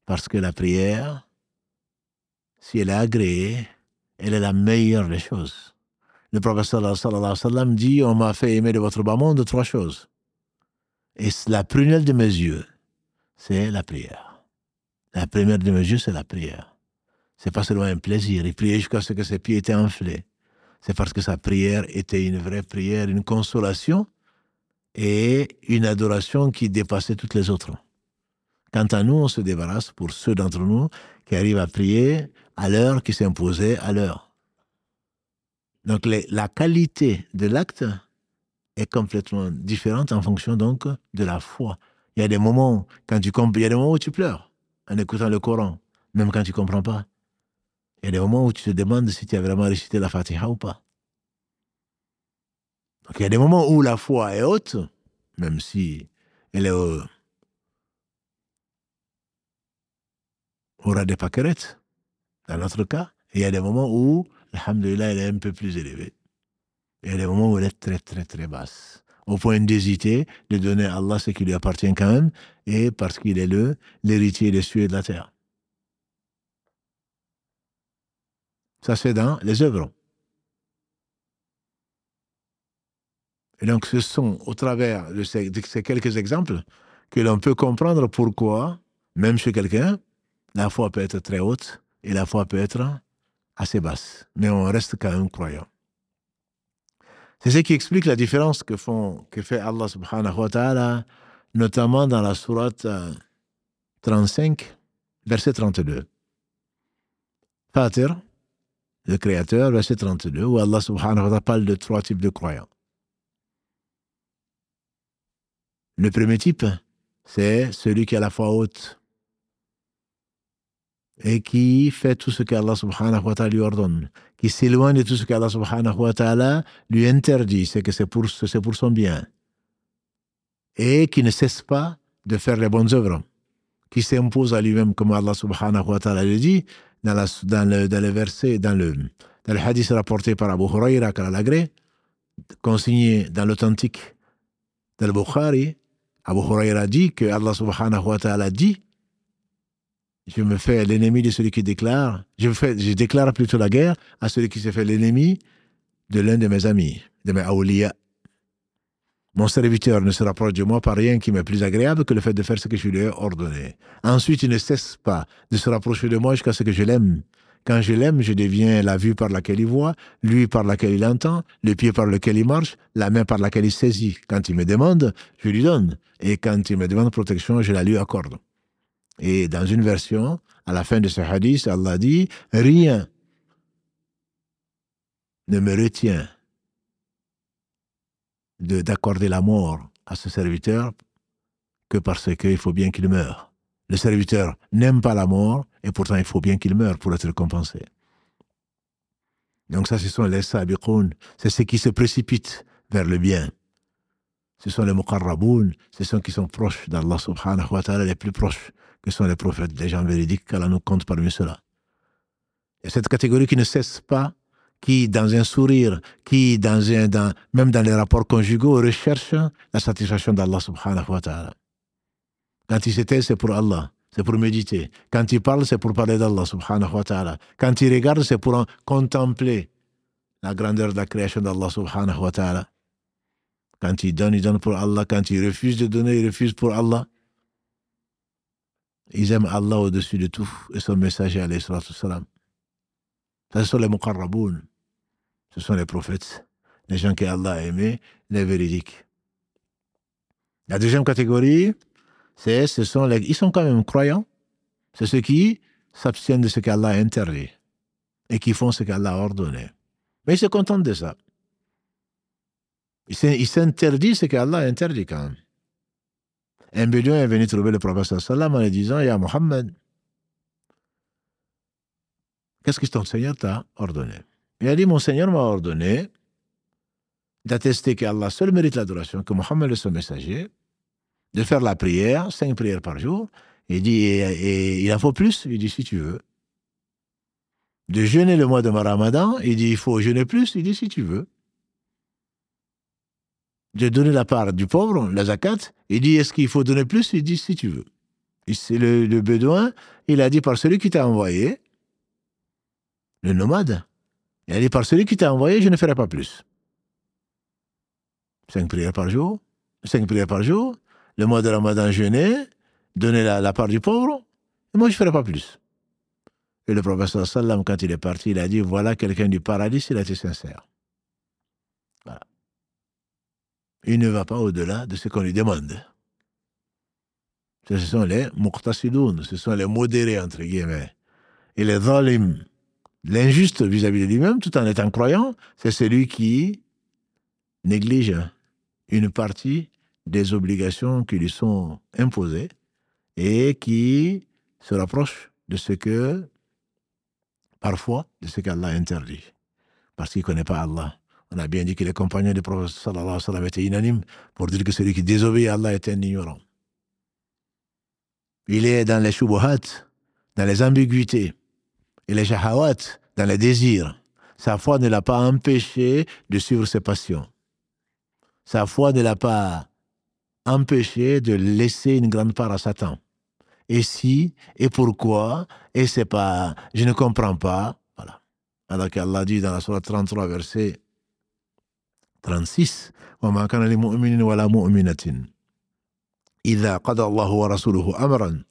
Parce que la prière, si elle est agréée, elle est la meilleure des choses. Le prophète sallallahu alayhi wa sallam dit, on m'a fait aimer de votre bas monde trois choses. Et la prunelle de mes yeux, c'est la prière. La première de mes yeux, c'est la prière. C'est pas seulement un plaisir. Il priait jusqu'à ce que ses pieds étaient enflés. C'est parce que sa prière était une vraie prière, une consolation et une adoration qui dépassait toutes les autres. Quant à nous, on se débarrasse pour ceux d'entre nous qui arrivent à prier à l'heure qui s'imposait à l'heure. Donc la qualité de l'acte est complètement différente en fonction donc de la foi. Il y a des moments quand tu y a des moments où tu pleures en écoutant le Coran, même quand tu comprends pas. Il y a des moments où tu te demandes si tu as vraiment récité la Fatiha ou pas. Donc il y a des moments où la foi est haute, même si elle est aura des paquerettes, dans notre cas. Il y a des moments où, alhamdulillah, elle est un peu plus élevée. il y a des moments où elle est très, très, très basse au point d'hésiter de donner à Allah ce qui lui appartient quand même, et parce qu'il est le l'héritier des cieux et de la terre. Ça se fait dans les œuvres. Et donc, ce sont au travers de ces quelques exemples que l'on peut comprendre pourquoi, même chez quelqu'un, la foi peut être très haute et la foi peut être assez basse. Mais on reste quand même croyant. C'est ce qui explique la différence que, fait Allah subhanahu wa ta'ala, notamment dans la sourate 35, euh, verset 32. Fatir, le Créateur, verset 32, où Allah subhanahu wa ta'ala parle de trois types de croyants. Le premier type, c'est celui qui a la foi haute et qui fait tout ce qu'Allah subhanahu wa ta'ala lui ordonne, qui s'éloigne de tout ce qu'Allah subhanahu wa ta'ala lui interdit, c'est que c'est pour, pour son bien, et qui ne cesse pas de faire les bonnes œuvres, qui s'impose à lui-même, comme Allah subhanahu wa ta'ala le dit, dans, la, dans, le, dans le verset, dans le, dans le hadith rapporté par Abu Huraira l'agré, consigné dans l'authentique del Bukhari, Abu Huraira dit que Allah subhanahu wa ta'ala dit je me fais l'ennemi de celui qui déclare, je, déclare plutôt la guerre à celui qui se fait l'ennemi de l'un de mes amis, de mes awliya. Mon serviteur ne se rapproche de moi par rien qui m'est plus agréable que le fait de faire ce que je lui ai ordonné. Ensuite, il ne cesse pas de se rapprocher de moi jusqu'à ce que je l'aime. Quand je l'aime, je deviens la vue par laquelle il voit, lui par laquelle il entend, le pied par lequel il marche, la main par laquelle il saisit. Quand il me demande, je lui donne. Et quand il me demande protection, je la lui accorde. Et dans une version, à la fin de ce hadith, Allah dit, rien ne me retient d'accorder la mort à ce serviteur que parce qu'il faut bien qu'il meure. Le serviteur n'aime pas la mort et pourtant il faut bien qu'il meure pour être récompensé. Donc ça, ce sont les sabiqoun, c'est ceux qui se précipitent vers le bien. Ce sont les muqarraboun, ce sont qui sont proches d'Allah subhanahu wa ta'ala, les plus proches, que sont les prophètes, les gens véridiques, qu'Allah nous compte parmi ceux-là. Et cette catégorie qui ne cesse pas qui, dans un sourire, qui, dans un, même dans les rapports conjugaux, recherche la satisfaction d'Allah subhanahu wa ta'ala. Quand il s'était, c'est pour Allah, c'est pour méditer. Quand il parle, c'est pour parler d'Allah subhanahu wa ta'ala. Quand il regarde, c'est pour contempler la grandeur de la création d'Allah subhanahu wa ta'ala. Quand il donne, il donne pour Allah. Quand il refuse de donner, il refuse pour Allah. Ils aiment Allah au-dessus de tout et son messager, alayhi salam. Ce sont les muqarraboun. Ce sont les prophètes, les gens que Allah a aimés, les véridiques. La deuxième catégorie, c'est, ce sont les, ils sont quand même croyants. C'est ceux qui s'abstiennent de ce qu'Allah a interdit et qui font ce qu'Allah a ordonné. Mais ils se contentent de ça. Ils s'interdisent ce qu'Allah interdit quand même. Un bédouin est venu trouver le prophète sallam en lui disant, Ya Muhammad, qu'est-ce que ton Seigneur t'a ordonné? Il a dit, mon Seigneur m'a ordonné d'attester qu'Allah seul mérite l'adoration, que Mohammed est son messager, de faire la prière, cinq prières par jour. Il dit, et, il en faut plus Il dit, si tu veux. De jeûner le mois de Ramadan, il dit, il faut jeûner plus Il dit, si tu veux. De donner la part du pauvre, la zakat, il dit, est-ce qu'il faut donner plus? Il dit, si tu veux. C'est le, bédouin, il a dit, par celui qui t'a envoyé, le nomade. Il a dit, par celui qui t'a envoyé, je ne ferai pas plus. Cinq prières par jour, cinq prières par jour, le mois de Ramadan jeûner, donner la, part du pauvre, et moi je ne ferai pas plus. Et le professeur Sallam, quand il est parti, il a dit, voilà quelqu'un du paradis, il a été sincère. Voilà. Il ne va pas au-delà de ce qu'on lui demande. Ce sont les muqtasidoun, ce sont les modérés, entre guillemets. Et les zalim, L'injuste vis-à-vis de lui-même, tout en étant croyant, c'est celui qui néglige une partie des obligations qui lui sont imposées et qui se rapproche de ce que, parfois, de ce qu'Allah interdit, parce qu'il ne connaît pas Allah. On a bien dit que les compagnons du prophète sallallahu alayhi wa sallam étaient unanimes pour dire que celui qui désobéit à Allah est un ignorant. Il est dans les shubuhat, dans les ambiguïtés et les shahawat, dans les désirs. Sa foi ne l'a pas empêché de suivre ses passions. Sa foi ne l'a pas empêché de laisser une grande part à Satan. Et si, et pourquoi, et c'est pas, je ne comprends pas, voilà. Alors qu'Allah dit dans la Surah 33, verset 36, وما كان لمؤمن ولا مؤمنة إذا قضى الله ورسوله أمرا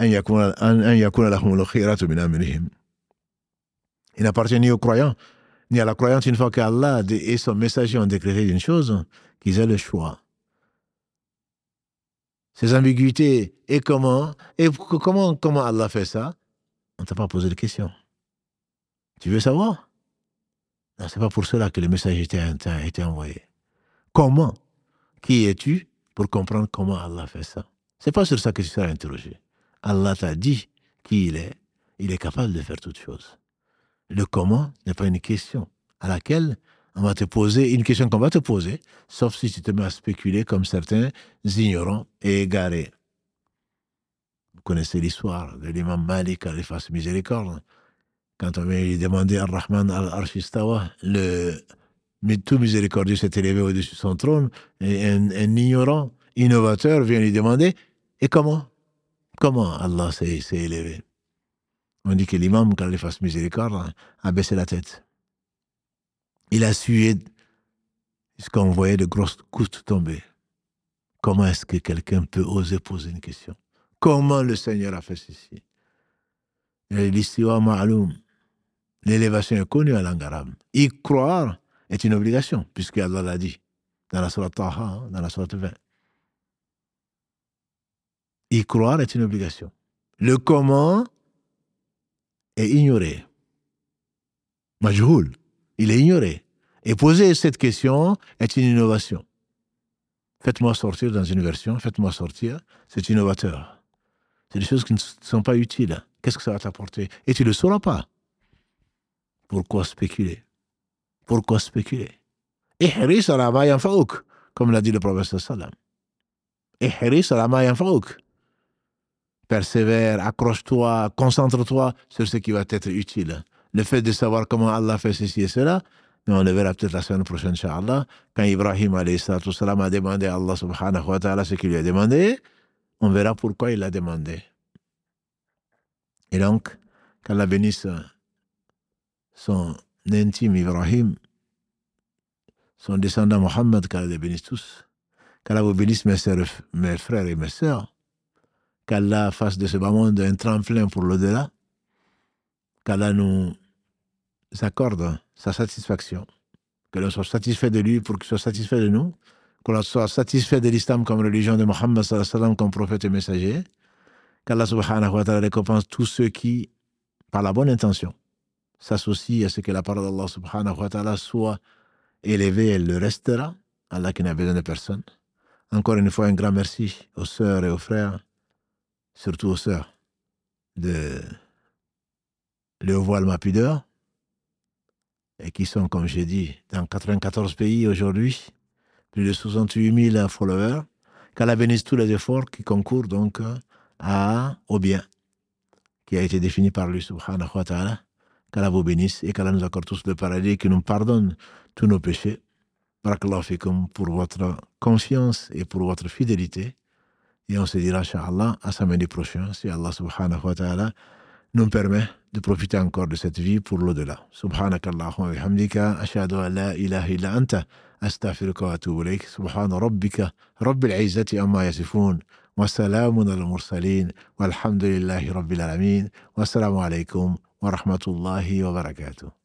أن يكون أن يكون لهم الخيرة من أمرهم il n'appartient ni aux croyants, ni à la croyante une fois qu'Allah et son messager ont décrété une chose, qu'ils aient le choix. Ces ambiguïtés, et comment, et comment, comment Allah fait ça On ne t'a pas posé de question. Tu veux savoir Non, C'est pas pour cela que le messager a été envoyé. Comment? Qui es-tu pour comprendre comment Allah fait ça? C'est pas sur ça que tu seras interrogé. Allah t'a dit qui il est. Il est capable de faire toutes choses. Le comment n'est pas une question à laquelle on va te poser, une question qu'on va te poser, sauf si tu te mets à spéculer comme certains ignorants et égarés. Vous connaissez l'histoire de l'imam Malik, à fasse miséricorde. Quand on vient demander à Rahman al-Arshistawa, le tout miséricordieux s'est élevé au-dessus de son trône, et un, ignorant, innovateur vient lui demander Et comment? Comment Allah s'est élevé? On dit que l'imam, quand il fasse miséricorde, a baissé la tête. Il a sué puisqu'on voyait de grosses gouttes tomber. Comment est-ce que quelqu'un peut oser poser une question? Comment le Seigneur a fait ceci? L'istiwa ma'aloum. L'élévation est connue à langue arabe. Y croire est une obligation, puisque Allah l'a dit dans la Surah Taha, hein, dans la Surah 20. Y croire est une obligation. Le comment est ignoré. Majhoul, il est ignoré. Et poser cette question est une innovation. Faites-moi sortir dans une version, faites-moi sortir, c'est innovateur. C'est des choses qui ne sont pas utiles. Qu'est-ce que ça va t'apporter? Et tu ne le sauras pas. Pourquoi spéculer? Pourquoi spéculer? Ihris ala ma yanfa'uk, comme l'a dit le prophète sallam. Ihris ala ma yanfa'uk. Persévère, accroche-toi, concentre-toi sur ce qui va être utile. Le fait de savoir comment Allah fait ceci et cela, mais on le verra peut-être la semaine prochaine, Inch'Allah, quand Ibrahim a demandé à Allah subhanahu wa ta'ala ce qu'il lui a demandé, on verra pourquoi il l'a demandé. Et donc, qu'Allah bénisse son intime Ibrahim, son descendant Mohammed, qu'Allah les bénisse tous, qu'Allah vous bénisse mes, mes frères et mes sœurs, qu'Allah fasse de ce bas monde un tremplin pour l'au-delà, qu'Allah nous accorde sa satisfaction, que l'on soit satisfait de lui pour qu'il soit satisfait de nous, que l'on soit satisfait de l'islam comme religion de Mohammed comme prophète et messager, qu'Allah subhanahu wa ta'ala récompense tous ceux qui, par la bonne intention, s'associent à ce que la parole d'Allah subhanahu wa ta'ala soit élevée, elle le restera. Allah qui n'a besoin de personne. Encore une fois, un grand merci aux sœurs et aux frères, surtout aux sœurs de le voile ma pudeur, et qui sont, comme j'ai dit, dans 94 pays aujourd'hui, plus de 68 000 followers, qu'Allah bénisse tous les efforts qui concourent donc à, au bien qui a été défini par lui, subhanahu wa ta'ala. Qu'Allah vous bénisse et qu'Allah nous accorde tous le paradis et qu'il nous pardonne tous nos péchés. Barakallahu pour votre confiance et pour votre fidélité. Et on se dira, Inch'Allah, à samedi prochain, si Allah subhanahu wa ta'ala nous permet de profiter encore de cette vie pour l'au-delà. Subhanakallahumma wa bihamdika, ashhadu an la ilaha illa anta, astaghfiruka wa atubu ilayk. Subhana rabbika, rabbil izzati amma yasifun. وسلام على المرسلين والحمد لله رب العالمين والسلام عليكم ورحمة الله وبركاته.